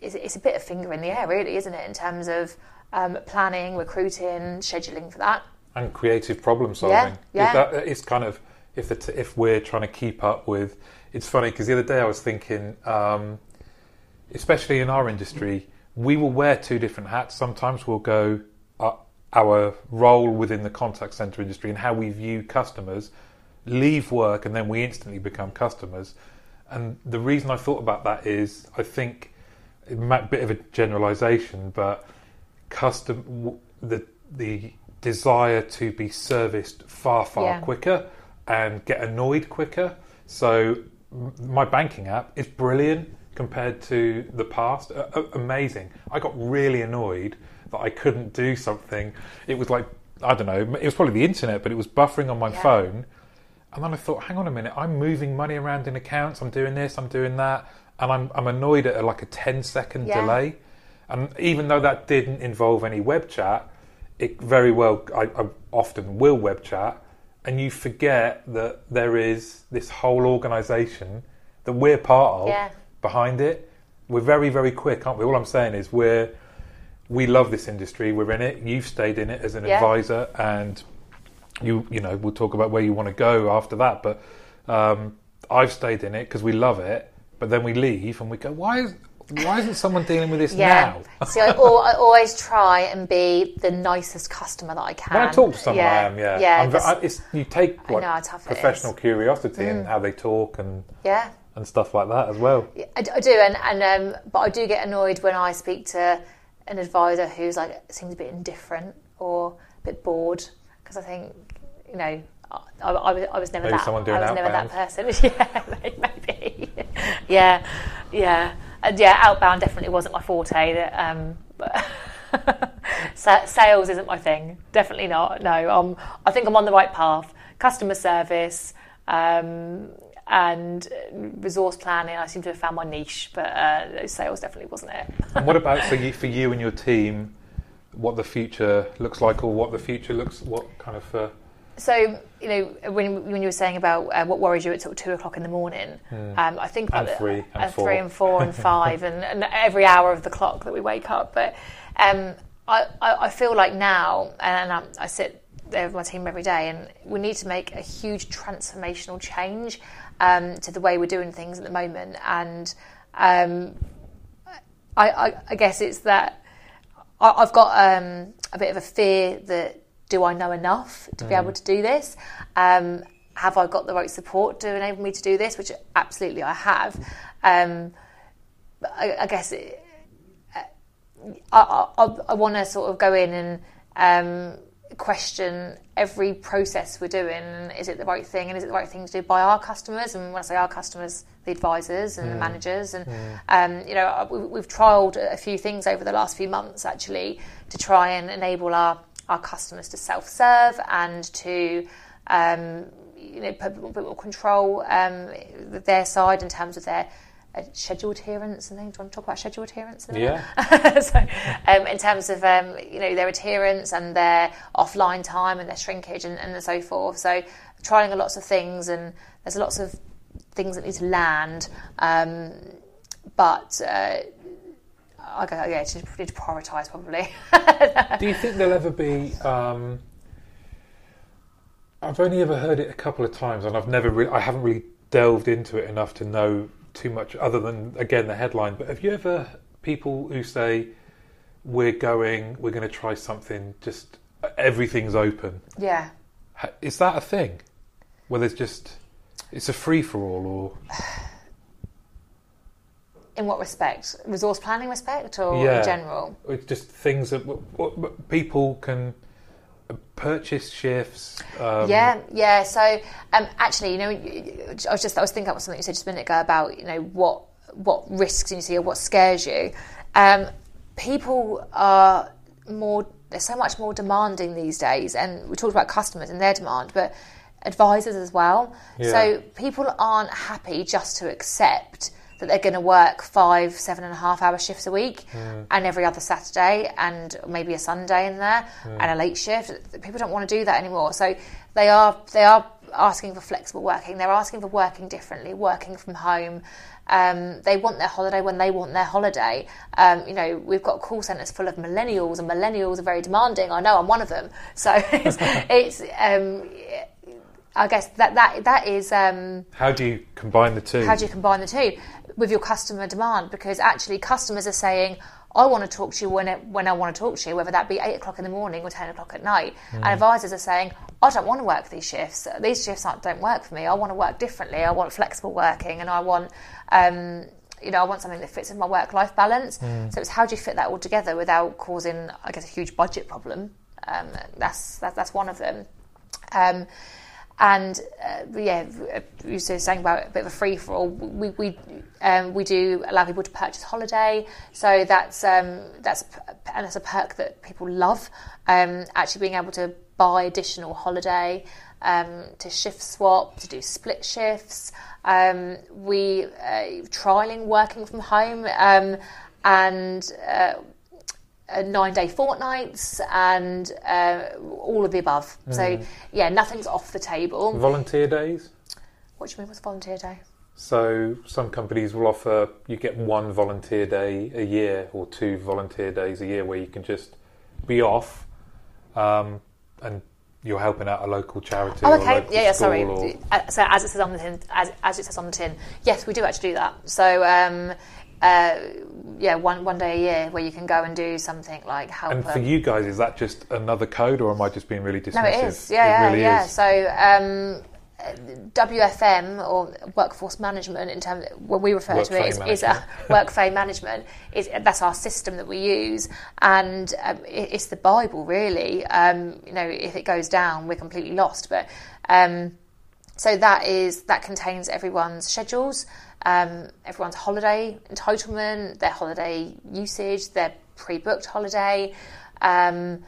it's, it's a bit of finger in the air, really, isn't it, in terms of um, planning, recruiting, scheduling for that. and creative problem solving. yeah. That, it's kind of if t- if we're trying to keep up with. It's funny because the other day I was thinking, um, especially in our industry, we will wear two different hats. Sometimes we'll go uh, our role within the contact center industry and how we view customers, leave work, and then we instantly become customers. And the reason I thought about that is I think a bit of a generalization, but custom the the desire to be serviced far far Yeah. quicker and get annoyed quicker. So my banking app is brilliant compared to the past. A- amazing. I got really annoyed that I couldn't do something. It was like I don't know. It was probably the internet, but it was buffering on my Yeah. phone. And then I thought, hang on a minute, I'm moving money around in accounts, I'm doing this, I'm doing that, and I'm, I'm annoyed at a, like a 10 second Yeah. delay. And even though that didn't involve any web chat, it very well, I, I often will web chat, and you forget that there is this whole organisation that we're part of Yeah. Behind it. We're very, very quick, aren't we? All I'm saying is we're we love this industry. We're in it. You've stayed in it as an Yeah. advisor, and you you know we'll talk about where you want to go after that. But um, I've stayed in it because we love it. But then we leave and we go, why is why isn't someone dealing with this Yeah. now? See, I, al- I always try and be the nicest customer that I can. When I talk to someone, yeah. I am. Yeah, Yeah. I, it's, you take like, know how tough it professional is. Mm. curiosity and how they talk and yeah. And stuff like that as well. I do, and, and um, but I do get annoyed when I speak to an advisor who's like seems a bit indifferent or a bit bored because I think you know I, I, I was, I was never Maybe that. someone doing I was never that person. yeah, maybe. yeah, yeah, and yeah. Outbound definitely wasn't my forte. That um, sales isn't my thing. Definitely not. No, um, I think I'm on the right path. Customer service. Um, and uh, resource planning, I seem to have found my niche, but uh, sales definitely wasn't it. And what about so you, for you and your team? What the future looks like, or what the future looks, what kind of uh, So, you know, when, when you were saying about uh, what worries you at sort of two o'clock in the morning, um, I think. And three and four. three and four and five, and, and every hour of the clock that we wake up. But um, I, I, I feel like now, and I, I sit there with my team every day, and we need to make a huge transformational change um, to the way we're doing things at the moment. And um, I, I, I guess it's that I, I've got um, a bit of a fear that do I know enough to be able to do this? Um, have I got the right support to enable me to do this? Which absolutely I have. Um, I, I guess it, I, I, I want to sort of go in and um, question every process we're doing. Is it the right thing? And is it the right thing to do by our customers? And when I say our customers, the advisors and the managers. And um, you know, we, we've trialled a few things over the last few months actually to try and enable our our customers to self-serve and to um, you know put a bit more control um, their side in terms of their uh, schedule adherence and things. Do you want to talk about schedule adherence? in yeah? so, um, in terms of um, you know their adherence and their offline time and their shrinkage and, and so forth. So, trying a lots of things, and there's lots of things that need to land. Um, but uh, I go, yeah, just need to prioritise probably. Do you think there'll ever be? Um, I've only ever heard it a couple of times, and I've never, re- I haven't really delved into it enough to know too much, other than again the headline. But have you ever people who say we're going, we're going to try something, just everything's open? yeah. Is that a thing? Where there's just it's a free for all, or In what respect? Resource planning respect, or Yeah. in general? it's just things that people can purchase shifts? Um, yeah, yeah. So um, actually, you know, I was just I was thinking about something you said just a minute ago about you know what what risks you see or what scares you. Um, people are more they're so much more demanding these days, and we talked about customers and their demand, but advisors as well. Yeah. So people aren't happy just to accept that they're going to work five, seven and a half hour shifts a week and every other Saturday and maybe a Sunday in there and a late shift. People don't want to do that anymore. So they are they are asking for flexible working. They're asking for working differently, working from home. Um, they want their holiday when they want their holiday. Um, you know, we've got call centres full of millennials, and millennials are very demanding. I know I'm one of them. So it's, it's um, I guess that that that is. Um, How do you combine the two? how do you combine the two with your customer demand? Because actually, customers are saying, "I want to talk to you when it, when I want to talk to you, whether that be eight o'clock in the morning or ten o'clock at night." And advisors are saying, "I don't want to work these shifts. These shifts aren't, don't work for me. I want to work differently. I want flexible working, and I want." Um, you know, I want something that fits in my work-life balance. So it's how do you fit that all together without causing, I guess, a huge budget problem? Um, that's that, that's one of them. Um, and uh, yeah, you were saying about a bit of a free for all. We we um, we do allow people to purchase holiday, so that's um, that's and that's a perk that people love. Um, actually, being able to buy additional holiday, um, to shift swap, to do split shifts. Um, we uh, trialing working from home, um, and. Uh, nine day fortnights and uh, all of the above. So, yeah, nothing's off the table. Volunteer days. What do you mean, what's volunteer day? So some companies will offer you get one volunteer day a year or two volunteer days a year where you can just be off, um, and you're helping out a local charity. Oh, okay. Yeah, yeah, sorry. or- Uh, So, as it says on the tin, as, as it says on the tin, yes, we do actually do that. So, um, uh, yeah, one one day a year where you can go and do something like help. And for you guys, is that just another code, or am I just being really dismissive? no, it is. Yeah, yeah, really yeah. is. So um, WFM or workforce management, in terms when we refer to it, is, is a workflow management. Is that's our system that we use, and um, it, it's the Bible really. Um, you know, if it goes down, we're completely lost. But um, so that is that contains everyone's schedules, um, everyone's holiday entitlement, their holiday usage, their pre-booked holiday. Um,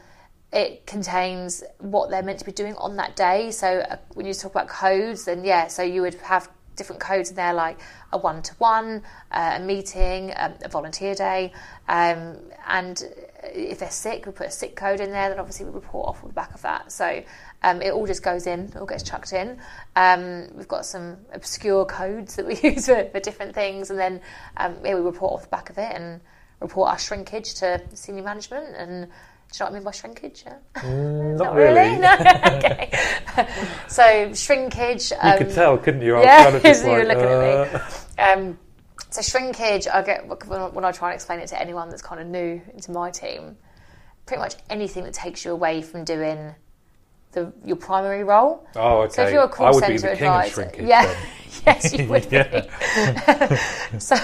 it contains what they're meant to be doing on that day. So uh, when you talk about codes, then yeah, so you would have different codes in there like a one-to-one, uh, a meeting, um, a volunteer day, um, and if they're sick, we put a sick code in there. Then obviously we report off of the back of that. So um, it all just goes in, all gets chucked in. Um, we've got some obscure codes that we use for, for different things, and then um, yeah, we report off the back of it and report our shrinkage to senior management and do you know what I mean by shrinkage? Yeah? Mm, not, really. really. No. okay. so shrinkage. You um, could tell, couldn't you? I yeah, just you were looking uh, at me. Um, so shrinkage, I get when I try and explain it to anyone that's kind of new into my team. Pretty much anything that takes you away from doing the your primary role. Oh, okay. So if you're a call I would be centre the king of advisor, shrinkage yeah, yes, you would Yeah. be. so,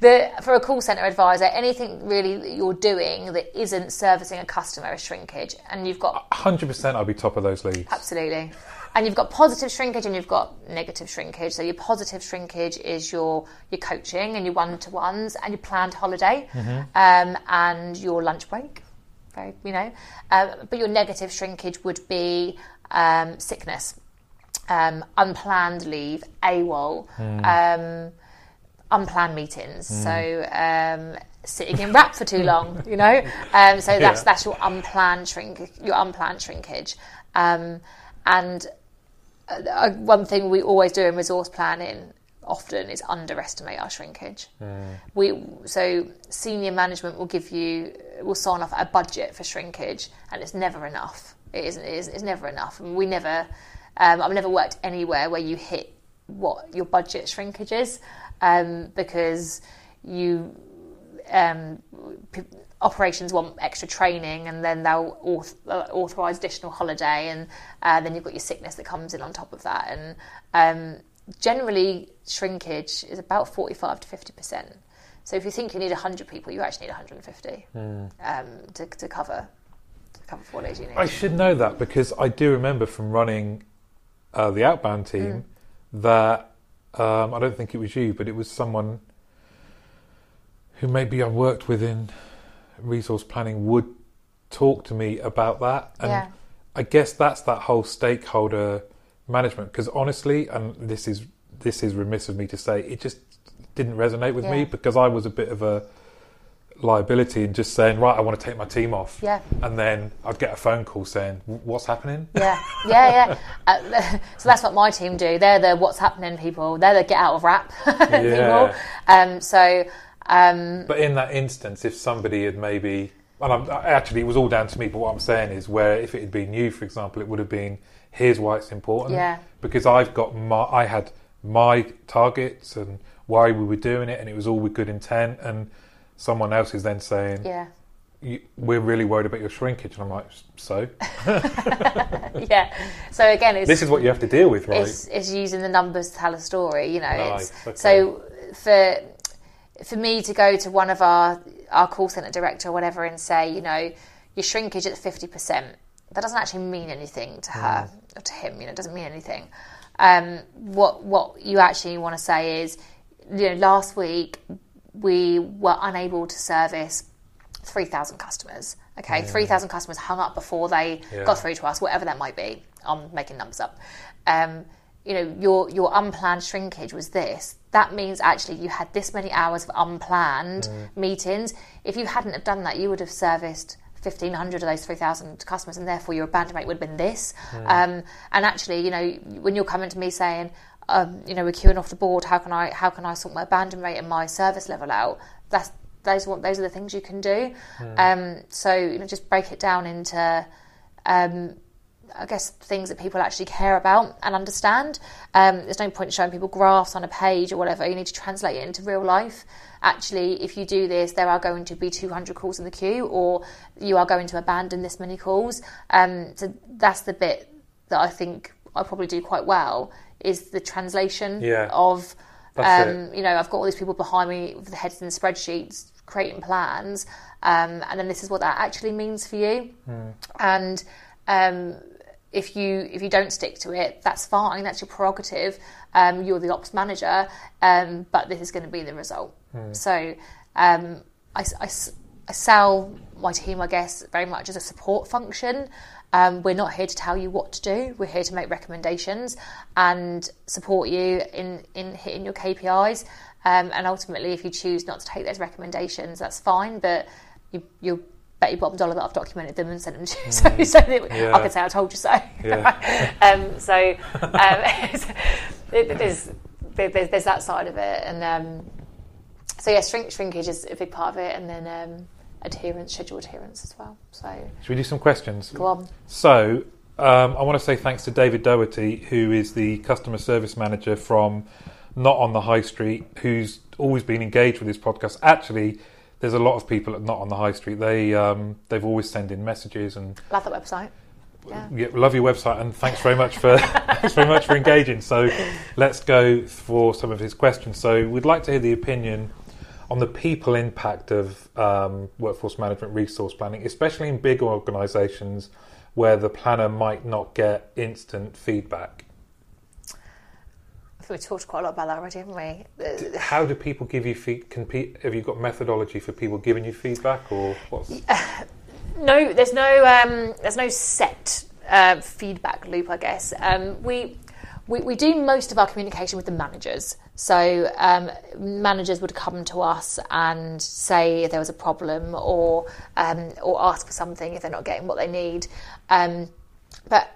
the, for a call center advisor, anything really that you're doing that isn't servicing a customer is shrinkage, and you've got 100% I'll be top of those leads. Absolutely. And you've got positive shrinkage and you've got negative shrinkage. So your positive shrinkage is your your coaching and your one to ones and your planned holiday um, and your lunch break. Very, you know, um, but your negative shrinkage would be um, sickness, um, unplanned leave, AWOL, um, unplanned meetings. So um, sitting in wrap for too long, you know. Um, so that's Yeah. that's your unplanned shrink, your unplanned shrinkage. Um, and uh, one thing we always do in resource planning often is underestimate our shrinkage. We so senior management will give you will sign off a budget for shrinkage, and it's never enough. It isn't. It is, it's never enough. And we never. Um, I've never worked anywhere where you hit what your budget shrinkage is, um, because you um, p- operations want extra training and then they'll auth- uh, authorise additional holiday and uh, then you've got your sickness that comes in on top of that and um, generally shrinkage is about 45 to 50% so if you think you need 100 people you actually need 150 um, to, to cover to cover for what you need I should know that because I do remember from running uh, the outbound team that um, I don't think it was you, but it was someone who maybe I worked with in resource planning would talk to me about that. And Yeah. I guess that's that whole stakeholder management. Because honestly, and this is this is remiss of me to say, it just didn't resonate with me because I was a bit of a liability and just saying, right, I want to take my team off. Yeah. And then I'd get a phone call saying, what's happening? Yeah, yeah, yeah. Uh, so that's what my team do. They're the what's happening people. They're the get out of wrap Yeah. people. Um, so um, But in that instance, if somebody had maybe, and I'm, actually it was all down to me, but what I'm saying is where if it had been you, for example, it would have been, here's why it's important. Yeah. Because I've got my, I had my targets and why we were doing it, and it was all with good intent, and someone else is then saying, yeah, we're really worried about your shrinkage, and I'm like, so yeah. So again, it's this is what you have to deal with, right? it's, it's using the numbers to tell a story. You know, Nice, it's, okay. so for for me to go to one of our our call center director or whatever and say, you know, your shrinkage at fifty percent, that doesn't actually mean anything to her or to him. You know, it doesn't mean anything. Um, what what you actually want to say is, you know, last week we were unable to service 3,000 customers. Okay, 3,000 customers hung up before they Yeah. got through to us, whatever that might be. I'm making numbers up. Um, you know, your your unplanned shrinkage was this. That means actually you had this many hours of unplanned meetings. If you hadn't have done that, you would have serviced 1,500 of those 3,000 customers, and therefore your abandon rate would have been this. Um, and actually, you know, when you're coming to me saying, um, you know, we're queuing off the board, how can I how can I sort my abandon rate and my service level out? That's those are what those are the things you can do. Um, so you know, just break it down into um, I guess things that people actually care about and understand. Um, there's no point showing people graphs on a page or whatever. You need to translate it into real life. Actually, if you do this, there are going to be 200 calls in the queue, or you are going to abandon this many calls. Um, so that's the bit that I think I probably do quite well is the translation Yeah. of. Um, you know, I've got all these people behind me with the heads in the spreadsheets creating plans, um, and then this is what that actually means for you. And um, if you if you don't stick to it, that's fine. That's your prerogative. Um, you're the ops manager, um, but this is going to be the result. So um, I, I I sell my team, I guess, very much as a support function. Um, we're not here to tell you what to do. We're here to make recommendations and support you in, in hitting your KPIs. Um, and ultimately, if you choose not to take those recommendations, that's fine. But you, you'll bet your bottom dollar that I've documented them and sent them to you, so, so that Mm. Yeah. I can say I told you so. Yeah. um, so um, it, there's, there's there's that side of it, and um, so yeah, shrink, shrinkage is a big part of it, and then um, adherence, schedule adherence as well. So Should we do some questions? go on. So, um, I want to say thanks to David Doherty, who is the customer service manager from Not on the High Street, who's always been engaged with this podcast. Actually, there's a lot of people at Not on the High Street. They um, they've always send in messages and Love that website. Yeah. yeah, love your website and thanks very much for thanks very much for engaging. So, let's go for some of his questions. So, we'd like to hear the opinion on the people impact of um, workforce management resource planning, especially in big organisations where the planner might not get instant feedback. I think we talked quite a lot about that already, haven't we? Uh, How do people give you feed? Can pe- have you got methodology for people giving you feedback, or what's? No, there's no um, there's no set uh, feedback loop. I guess um, we, we we do most of our communication with the managers. So um, managers would come to us and say there was a problem or um, or ask for something if they're not getting what they need. Um, but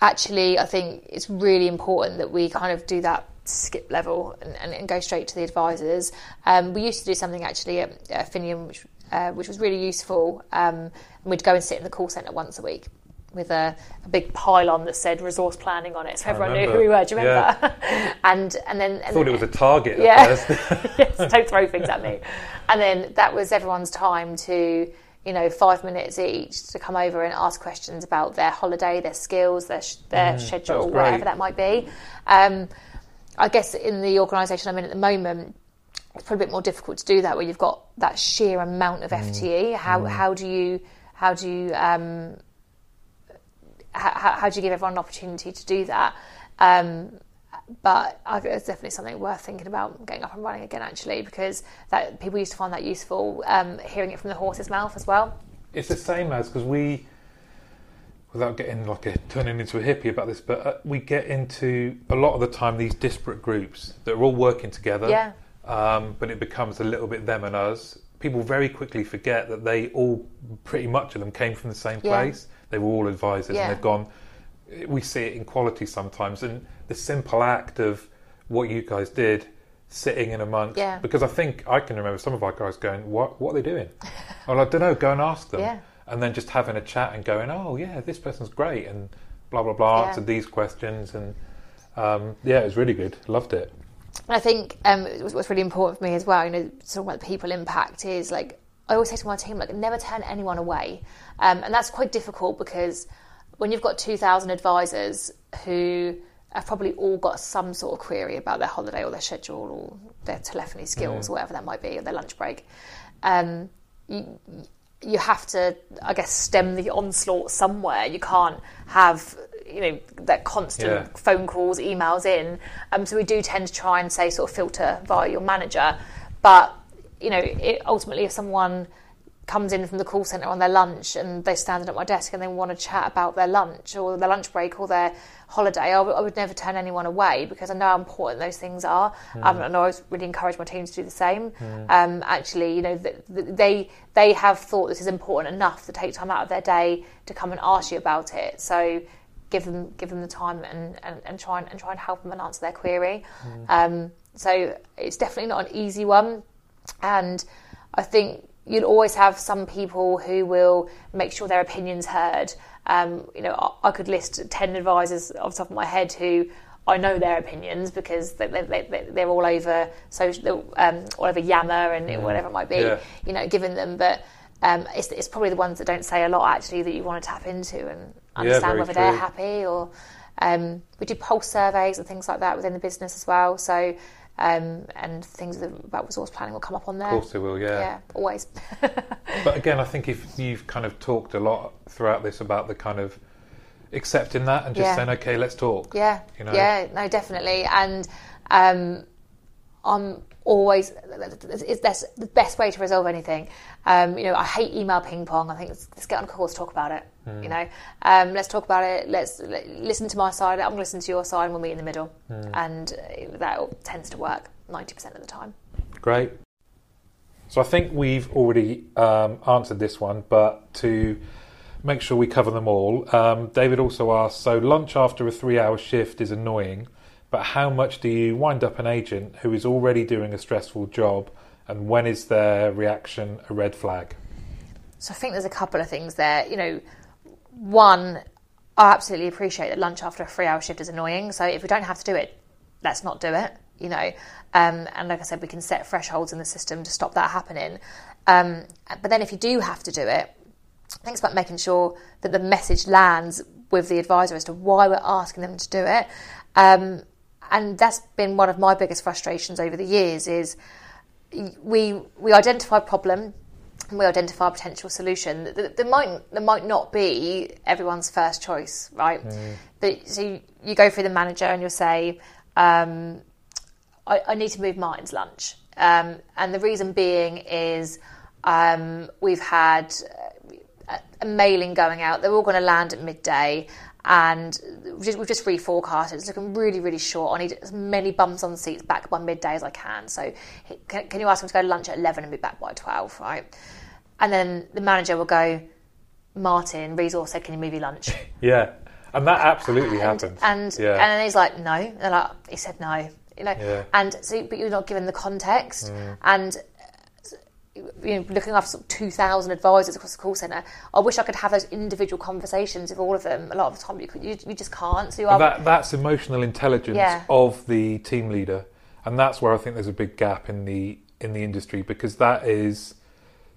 actually, I think it's really important that we kind of do that skip level and, and, and go straight to the advisors. Um, we used to do something actually at, at Affinion, which, uh, which was really useful. Um, and we'd go and sit in the call centre once a week with a, a big pylon that said resource planning on it, so everyone knew who we were. Do you Yeah. remember? and and then and I thought it was a target. at yeah. first. yes, don't throw things at me. And then that was everyone's time to, you know, five minutes each to come over and ask questions about their holiday, their skills, their sh- their schedule, Mm, great. whatever that might be. Um, I guess in the organisation I'm in at the moment, it's probably a bit more difficult to do that where you've got that sheer amount Mm. of FTE. How how do you how do you um, how, how do you give everyone an opportunity to do that? Um, but it's definitely something worth thinking about getting up and running again, actually, because that people used to find that useful. Um, hearing it from the horse's mouth as well. It's the same as because we, without getting like a turning into a hippie about this, but uh, we get into a lot of the time these disparate groups that are all working together. Yeah. Um, but it becomes a little bit them and us. People very quickly forget that they all, pretty much of them, came from the same Yeah. They were all advisors, Yeah. and they've gone. We see it in quality sometimes, and the simple act of what you guys did, sitting in amongst. Yeah. Because I think I can remember some of our guys going, "What? What are they doing?" well, I don't know. Go and ask them Yeah. and then just having a chat and going, oh yeah, this person's great, and blah blah blah, Yeah. answered these questions, and um, yeah, it was really good. Loved it. I think um, what's what's really important for me as well, you know, talking about the people impact is like I always say to my team, like never turn anyone away, um, and that's quite difficult because when you've got two thousand advisors who have probably all got some sort of query about their holiday or their schedule or their telephony skills or whatever that might be or their lunch break, um, you you have to, I guess, stem the onslaught somewhere. You can't have, you know, that constant Yeah. phone calls, emails in. Um, so we do tend to try and say sort of filter via your manager. But you know, it, ultimately, if someone comes in from the call centre on their lunch and they're standing at my desk and they want to chat about their lunch or their lunch break or their holiday, I would- never turn anyone away because I know how important those things are. Um, and I always really encourage my team to do the same. Um, actually, you know, th- th- they they have thought this is important enough to take time out of their day to come and ask you about it. So give them give them the time and, and, and try and, and try and help them and answer their query. Um, so it's definitely not an easy one, and I think you'll always have some people who will make sure their opinions heard. Um, you know, I, could list ten advisors off the top of my head who I know their opinions because they, they, they, they're all over social, um, all over Yammer and whatever it might be. Yeah. You know, given them, but um, it's, it's probably the ones that don't say a lot actually that you want to tap into and understand very whether they're happy or. Um, we do pulse surveys and things like that within the business as well. So. Um, and things about resource planning will come up on there. Of course they will, yeah. Yeah, always. But again, I think if you've kind of talked a lot throughout this about the kind of accepting that and just Yeah. saying, okay, let's talk. Yeah, You know? yeah, no, definitely. And um, I'm always is that's the best way to resolve anything. Um, you know, I hate email ping pong. I think let's, let's get on a call to talk about it. Hmm. You know, um, let's talk about it. Let's let, listen to my side. I'm going to listen to your side. and We'll meet in the middle, Hmm. and uh, that tends to work ninety percent of the time. Great. So I think we've already um, answered this one, but to make sure we cover them all, um, David also asked so lunch after a three hour shift is annoying, but how much do you wind up an agent who is already doing a stressful job, and when is their reaction a red flag? So I think there's a couple of things there. You know, one, I absolutely appreciate that lunch after a three-hour shift is annoying. So if we don't have to do it, let's not do it. You know, um, and like I said, we can set thresholds in the system to stop that happening. Um, but then if you do have to do it, think about making sure that the message lands with the advisor as to why we're asking them to do it. Um, and that's been one of my biggest frustrations over the years is we we identify a problem and we identify a potential solution. There, there might there might not be everyone's first choice, right? But so you, you go through the manager and you'll say, um, I, I need to move Martin's lunch, um, and the reason being is um, we've had uh, a, a mailing going out. They're all going to land at midday. And we've just, we've just reforecasted. It's looking really, really short. I need as many bums on seats back by midday as I can. So, can, can you ask them to go to lunch at 11 and be back by 12, right? And then the manager will go, Martin, resource said, can you move your lunch? Yeah, and that absolutely and, happens. And yeah. and then he's like, no. And they're like, he said no. You know. Yeah. And so, but you're not given the context. And uh, you know, looking after sort of two thousand advisors across the call centre, I wish I could have those individual conversations with all of them. A lot of the time, you, you, you just can't. So you are. that that's emotional intelligence Yeah. of the team leader, and that's where I think there's a big gap in the in the industry because that is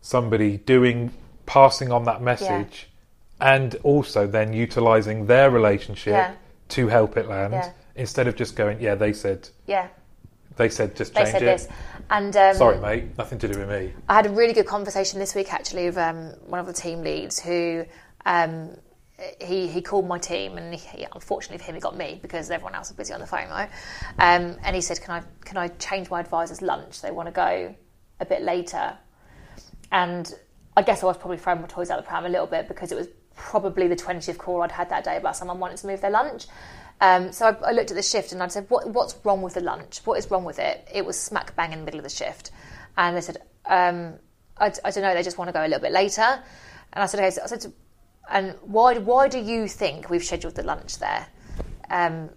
somebody doing passing on that message, and also then utilizing their relationship Yeah. to help it land Yeah. instead of just going, yeah, they said yeah. they said just change They said it. this, and um, Sorry, mate, nothing to do with me. I had a really good conversation this week actually with um, one of the team leads who um, he he called my team and he, unfortunately for him he got me because everyone else was busy on the phone right um, and he said can I can I change my advisor's lunch they want to go a bit later and I guess I was probably throwing my toys out the pram a little bit because it was probably the 20th call I'd had that day about someone wanting to move their lunch. Um, so I, I looked at the shift and I said, what, What's wrong with the lunch? What is wrong with it? It was smack bang in the middle of the shift. And they said, um, I, I don't know, they just want to go a little bit later. And I said, Okay, so I said, and why, why do you think we've scheduled the lunch there? Um,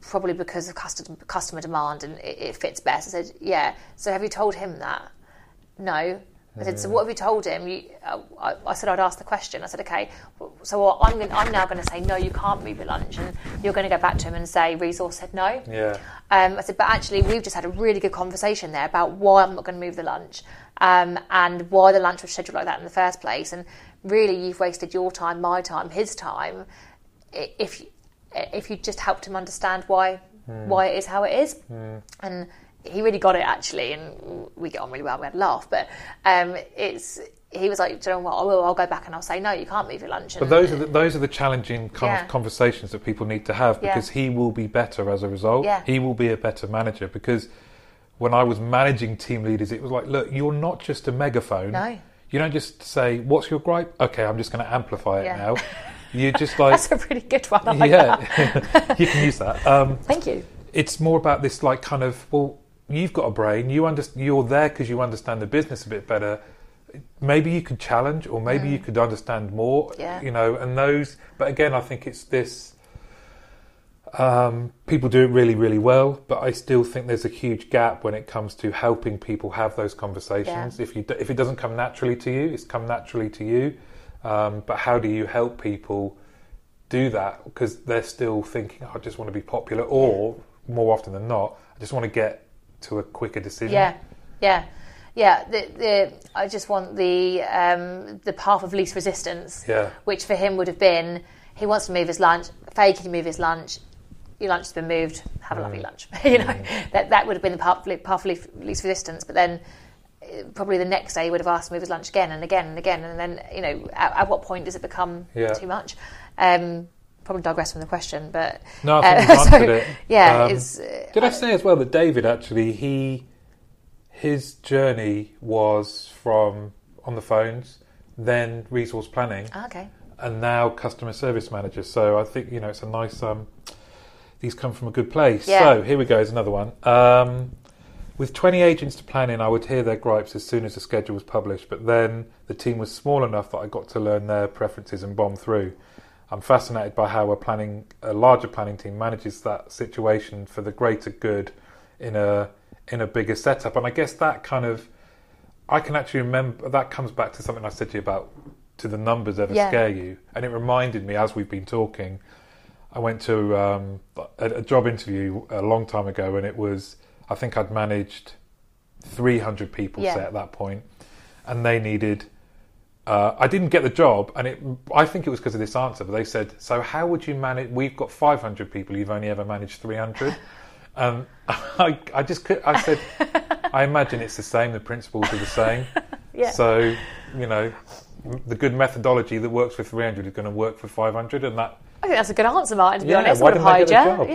probably because of customer, customer demand and it, it fits best. I said, Yeah. So have you told him that? No. I said, so what have you told him? You, uh, I, I said I'd ask the question. I said, okay, so what I'm, gonna, I'm now going to say, no, you can't move your lunch. And you're going to go back to him and say, resource said no. Yeah. Um, I said, but actually, we've just had a really good conversation there about why I'm not going to move the lunch um, and why the lunch was scheduled like that in the first place. And really, you've wasted your time, my time, his time. If if you just helped him understand why why it is how it is, and he really got it actually, and we get on really well. We had a laugh, but um, it's he was like, Do you know what? I will. I'll go back and I'll say no. You can't move your lunch. But And- those are the, those are the challenging kind Yeah. of conversations that people need to have Yeah. because he will be better as a result. Yeah. He will be a better manager because when I was managing team leaders, it was like, look, you're not just a megaphone. No. You don't just say, "What's your gripe?" Okay, I'm just going to amplify it Yeah. now. You're just like, that's a really good one. I like yeah, you can use that. Um, Thank you. it's more about this like kind of well you've got a brain you under, you're there because you understand the business a bit better maybe you could challenge or maybe you could understand more Mm. Yeah. you know and those but again i think it's this Um, people do it really, really well, but I still think there's a huge gap when it comes to helping people have those conversations. Yeah. If you if it doesn't come naturally to you, it's come naturally to you. Um, but how do you help people do that? Because they're still thinking, oh, I just want to be popular, or more often than not, I just want to get to a quicker decision. Yeah, yeah, yeah. The, the I just want the um, the path of least resistance. Yeah. Which for him would have been he wants to move his lunch. Faye, can you move his lunch? Your lunch has been moved. Have a Mm. lovely lunch. you know that that would have been the path, path of least least resistance. But then. uh, Probably the next day he would have asked to move his lunch again and again and again, and then you know at, at what point does it become Yeah. too much? Um, probably digress from the question, but No, I think uh, you've so, it. Yeah, Um, it's, uh, Did I say as well that David actually he his journey was from on the phones, then resource planning, okay. and now customer service manager. So I think you know it's a nice. Um, these come from a good place. Yeah. So here we go. Is another one. Um, with 20 agents to plan in, I would hear their gripes as soon as the schedule was published, but then the team was small enough that I got to learn their preferences and bomb through. I'm fascinated by how a planning, a larger planning team manages that situation for the greater good in a in a bigger setup. And I guess that kind of, I can actually remember that comes back to something I said to you about, to the numbers ever Yeah. scare you? And it reminded me as we've been talking, I went to um, a, a job interview a long time ago, and it was I think I'd managed 300 people Yeah. say at that point, and they needed. Uh, I didn't get the job, and it, I think it was because of this answer. But they said, "So how would you manage? We've got 500 people. You've only ever managed 300." Um, I, I just, could, I said, I imagine it's the same. The principles are the same. Yeah. So, you know, the good methodology that works for 300 is going to work for 500, and that I think that's a good answer, Martin. To be Yeah, honest, why I would have didn't I hired get you.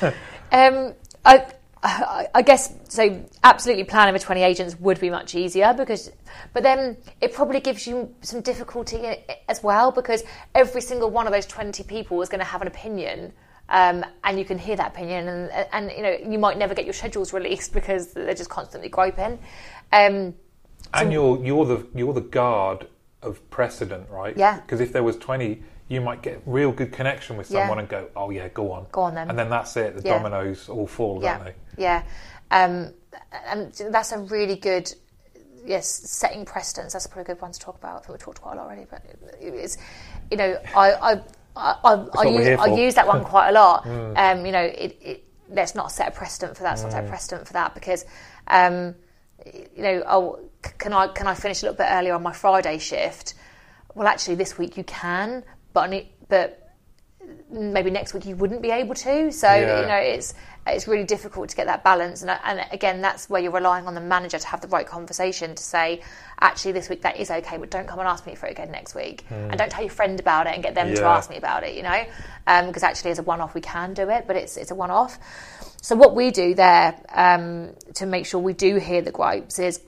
the Yeah. um, I, I, I guess so. Absolutely, planning with twenty agents would be much easier because, but then it probably gives you some difficulty as well because every single one of those twenty people is going to have an opinion. Um, and you can hear that opinion, and, and you know you might never get your schedules released because they're just constantly griping. Um, And you're you're the you're the guard of precedent, right? Yeah. Because if there was twenty, you might get real good connection with Yeah. someone and go, "Oh yeah, go on, Go on then." and then that's it. The Yeah. dominoes all fall, yeah, don't they? yeah, um, and that's a really good yes setting precedence. That's a pretty good one to talk about. I think we talked quite a lot already, but it's you know I I I, I, I, use, I use that one quite a lot. Um, you know, it, it let's not set a precedent for that. Let's not Mm. set a precedent for that because. Um, you know, oh, can I can I finish a little bit earlier on my Friday shift? Well, actually, this week you can, but but maybe next week you wouldn't be able to. So Yeah. you know, it's it's really difficult to get that balance. And, and again, that's where you're relying on the manager to have the right conversation to say, actually, this week that is okay, but don't come and ask me for it again next week, and don't tell your friend about it and get them to Hmm. Ask me about it. You know, because actually, as a one-off, we can do it, but it's it's a one-off. So what we do there um, to make sure we do hear the gripes is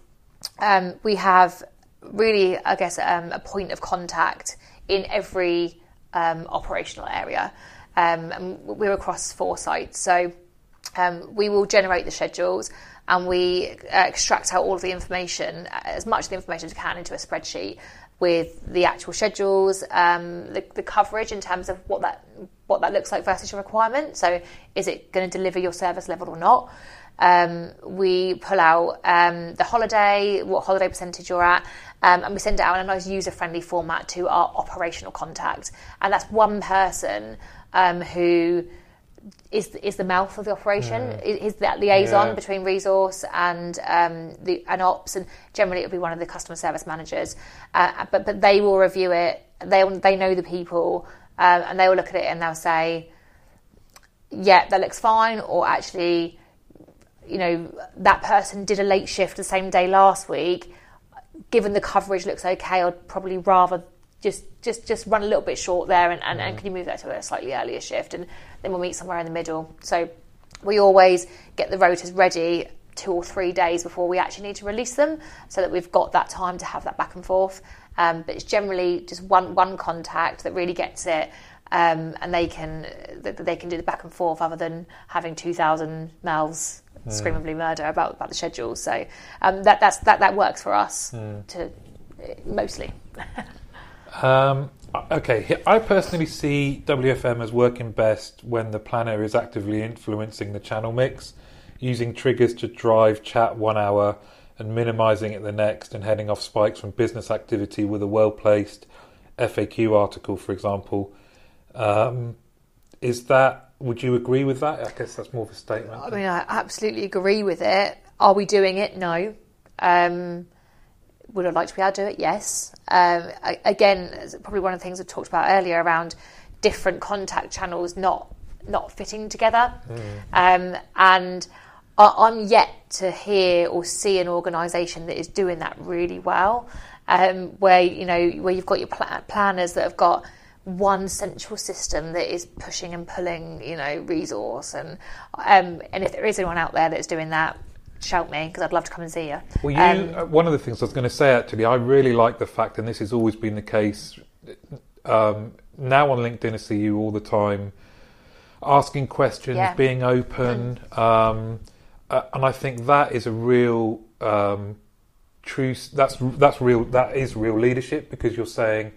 um, we have really, I guess, um, a point of contact in every um, operational area. Um, and we're across four sites, so um, we will generate the schedules and we extract out all of the information, as much of the information as we can, into a spreadsheet with the actual schedules, um, the, the coverage in terms of what that what that looks like versus your requirement. So, is it going to deliver your service level or not? Um, we pull out um, the holiday, what holiday percentage you're at, um, and we send it out in a nice user friendly format to our operational contact. And that's one person um, who is is the mouth of the operation. Is Is that liaison Yeah. between resource and um, the and ops, and generally it'll be one of the customer service managers. Uh, but but they will review it. They they know the people, um, and they will look at it and they'll say, yeah, that looks fine, or actually, you know, that person did a late shift the same day last week. Given the coverage looks okay, I'd probably rather just just just run a little bit short there, and, and, and can you move that to a slightly earlier shift, and then we'll meet somewhere in the middle. So we always get the rotas ready two or three days before we actually need to release them, so that we've got that time to have that back and forth. Um, but it's generally just one one contact that really gets it, um, and they can they can do the back and forth other than having two thousand mouths screamingly murder about about the schedule. So um, that that's that that works for us to uh, mostly. Um, okay, I personally see WFM as working best when the planner is actively influencing the channel mix, using triggers to drive chat one hour and minimizing it the next, and heading off spikes from business activity with a well placed FAQ article, for example. Um, is that, would you agree with that? I guess that's more of a statement. I mean, I absolutely agree with it. Are we doing it? No. Um, would I like to be able to do it? Yes. Um, I, again, probably one of the things I talked about earlier around different contact channels not not fitting together, um, and I, I'm yet to hear or see an organisation that is doing that really well. Um, where you know where you've got your pla- planners that have got one central system that is pushing and pulling, you know, resource and um, and if there is anyone out there that's doing that, shout me because I'd love to come and see you. Well, you, Um, uh, one of the things I was going to say actually, I really like the fact, and this has always been the case. Um, now on LinkedIn, I see you all the time asking questions, Yeah. being open, um, uh, and I think that is a real um, true. That's that's real. That is real leadership because you're saying,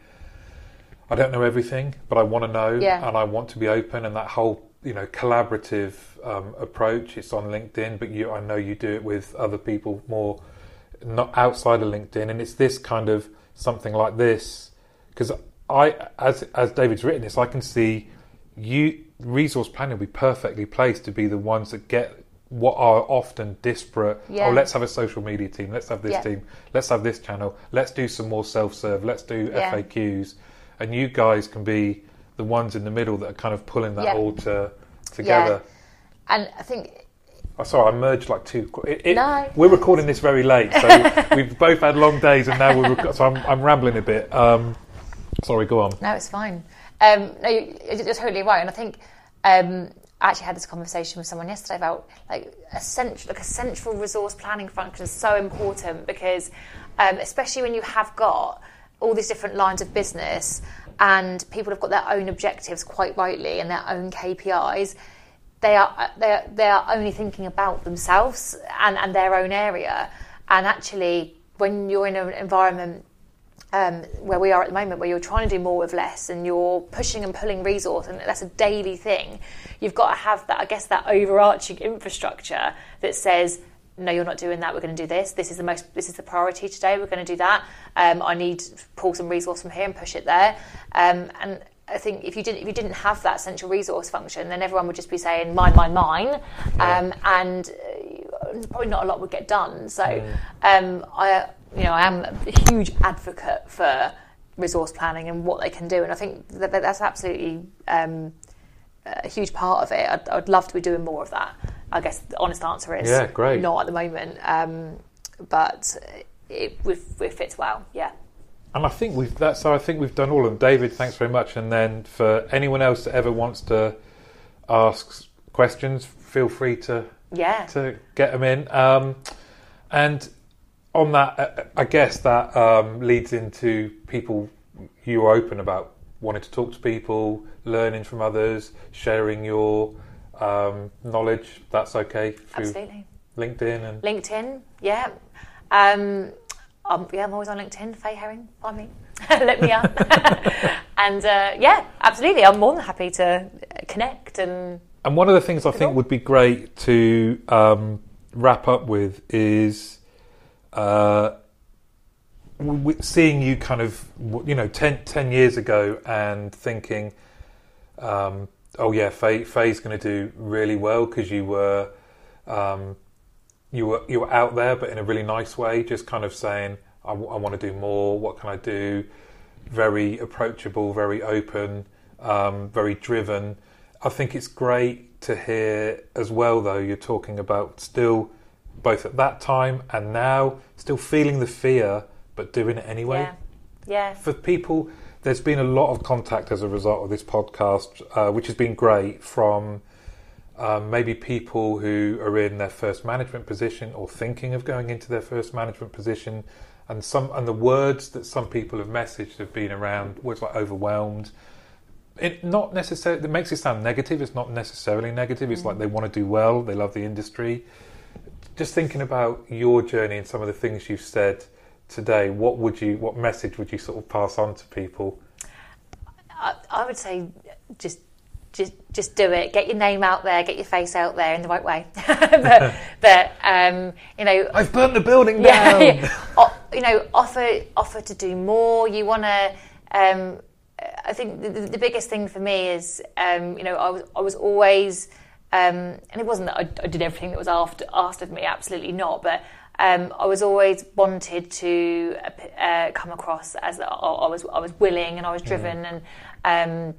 I don't know everything, but I want to know, Yeah. and I want to be open, and that whole you know collaborative um, approach. It's on LinkedIn, but you, I know you do it with other people more not outside of LinkedIn, and it's this kind of something like this because I, as as David's written this, I can see you resource planning will be perfectly placed to be the ones that get what are often disparate. Yeah. Oh, let's have a social media team. Let's have this Yeah. team. Let's have this channel. Let's do some more self-serve. Let's do Yeah. FAQs, and you guys can be the ones in the middle that are kind of pulling that Yeah. all to, together. and I think Oh, sorry, I merged like two. It, it, No. We're recording this very late, so we've both had long days, and now we're rec- so I'm, I'm rambling a bit. Um, sorry, go on. No, it's fine. Um, no, you- you're totally right, and I think um, I actually had this conversation with someone yesterday about like a central, like a central resource planning function is so important because, um, especially when you have got all these different lines of business and people have got their own objectives quite rightly and their own KPIs. They are they are, they are only thinking about themselves and, and their own area. And actually, when you're in an environment um, where we are at the moment, where you're trying to do more with less and you're pushing and pulling resource, and that's a daily thing, you've got to have that, I guess, that overarching infrastructure that says, no, you're not doing that. We're going to do this. This is the most. This is the priority today. We're going to do that. Um, I need to pull some resource from here and push it there. Um, and I think if you didn't if you didn't have that central resource function, then everyone would just be saying mine, mine, mine, um, and uh, probably not a lot would get done. So um, I, you know, I am a huge advocate for resource planning and what they can do, and I think that, that that's absolutely um, a huge part of it. I'd, I'd love to be doing more of that. I guess the honest answer is Yeah, great. not at the moment, um, but it, it, it fits well. Yeah. And I think we've that's I think we've done all of them. David, thanks very much. And then for anyone else that ever wants to ask questions, feel free to Yeah. to get them in. Um, and on that, uh, I guess that um, leads into people you are open about wanting to talk to people, learning from others, sharing your um, knowledge. That's okay Absolutely. LinkedIn and LinkedIn, yeah. Um, um, yeah, I'm always on LinkedIn. Faye Herring, find me. Let me up. and uh, yeah, absolutely. I'm more than happy to connect and And one of the things I think would be great to um, wrap up with is uh, seeing you kind of, you know, 10, 10 years ago and thinking, um, oh yeah, Faye, Faye's going to do really well because you were, um, you were you were out there, but in a really nice way, just kind of saying, I, want to do more. What can I do? Very approachable, very open, um, very driven. I think it's great to hear as well, though, you're talking about still, both at that time and now, still feeling the fear, but doing it anyway. yeah, yeah, For people, there's been a lot of contact as a result of this podcast, uh, which has been great from um, maybe people who are in their first management position or thinking of going into their first management position. And some and the words that some people have messaged have been around words like overwhelmed, it not necessarily it makes it sound negative. It's not necessarily negative. It's like they want to do well. They love the industry. Just thinking about your journey and some of the things you've said today what would you what message would you sort of pass on to people I would say just just just do it. Get your name out there. Get your face out there in the right way. but, but um, you know, I've burnt the building down. yeah. O- you know, offer offer to do more. You want to. Um, I think the, the the biggest thing for me is, um, you know, I was I was always, um, and it wasn't that I, I did everything that was after, asked of me. Absolutely not. But um, I was always wanted to uh, come across as I, I was I was willing and I was driven and. Um,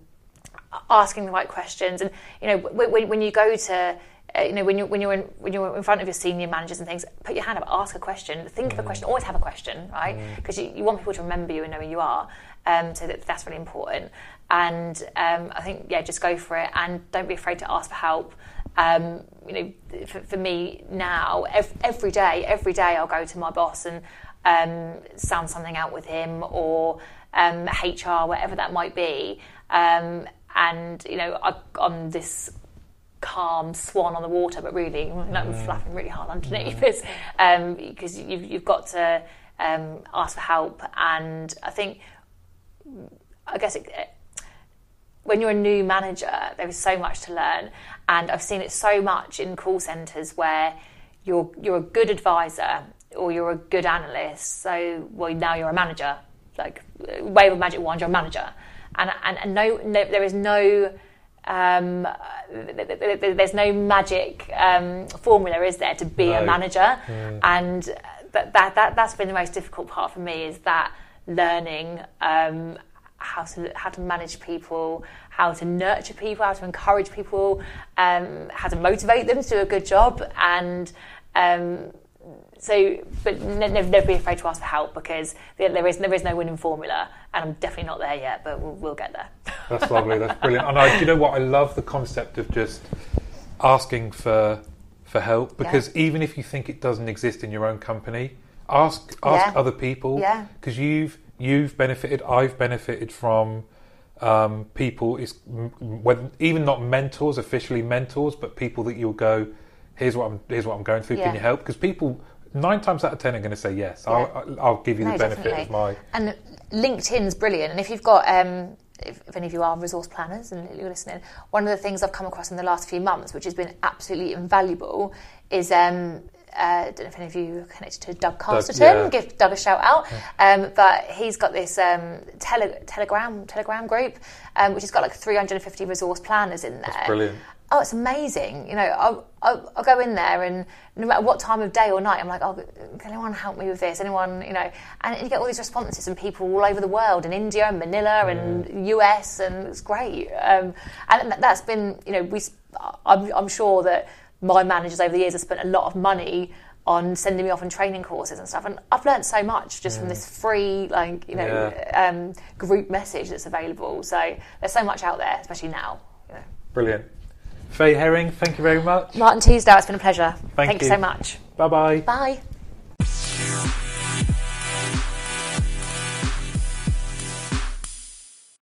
asking the right questions. And you know when, when you go to uh, you know when you're when you're in when you're in front of your senior managers and things put your hand up ask a question think of a question always have a question right? Because you, you want people to remember you and know who you are um, so that, that's really important. And um, I think yeah just go for it and don't be afraid to ask for help um, you know for, for me now ev- every day every day I'll go to my boss and um, sound something out with him or um, HR whatever that might be. Um, and you know I, I'm this calm swan on the water, but really I'm flapping really hard underneath this um, because you've, you've got to um, ask for help. And I think, I guess it, when you're a new manager, there is so much to learn, and I've seen it so much in call centres where you're you're a good advisor or you're a good analyst. So well now you're a manager, like wave a magic wand, you're a manager, and and, and no, no there is no um, there's no magic um, formula, is there, to be a No. manager? And that, that, that, that's been the most difficult part for me is that learning um, how to how to manage people, how to nurture people, how to encourage people, um, how to motivate them to do a good job, and um, so, but ne- never, never be afraid to ask for help because there, there is there is no winning formula, and I'm definitely not there yet, but we'll, we'll get there. That's lovely. That's brilliant. And I, you know what? I love the concept of just asking for for help because even if you think it doesn't exist in your own company, ask ask Yeah. other people. Yeah. Because you've you've benefited. I've benefited from um, people. Is when even not mentors, officially mentors, but people that you'll go. Here's what I'm. Here's what I'm going through. Yeah. Can you help? Because people nine times out of ten are going to say yes. I'll, I'll I'll give you the benefit definitely. of my. And LinkedIn's brilliant. And if you've got, um, if, if any of you are resource planners and you're listening, one of the things I've come across in the last few months, which has been absolutely invaluable, is. Um, uh, I don't know if any of you are connected to Doug Casterton. yeah. Give Doug a shout out. Um, but he's got this um, tele- Telegram Telegram group, um, which has got like 350 resource planners in there. brilliant. Oh, it's amazing. You know, I'll, I'll, I'll go in there and no matter what time of day or night, I'm like, oh, can anyone help me with this? Anyone, you know, and you get all these responses from people all over the world, in India and Manila and US, and it's great. Um, and that- that's been, you know, we, I'm, I'm sure that my managers over the years have spent a lot of money on sending me off on training courses and stuff, and I've learned so much just from this free, like, you know, Yeah. um, group message that's available. So there's so much out there, especially now. You know. Brilliant. Faye Herring, thank you very much. Martin Teasdale, it's been a pleasure. Thank you you. so much. Bye bye. Bye.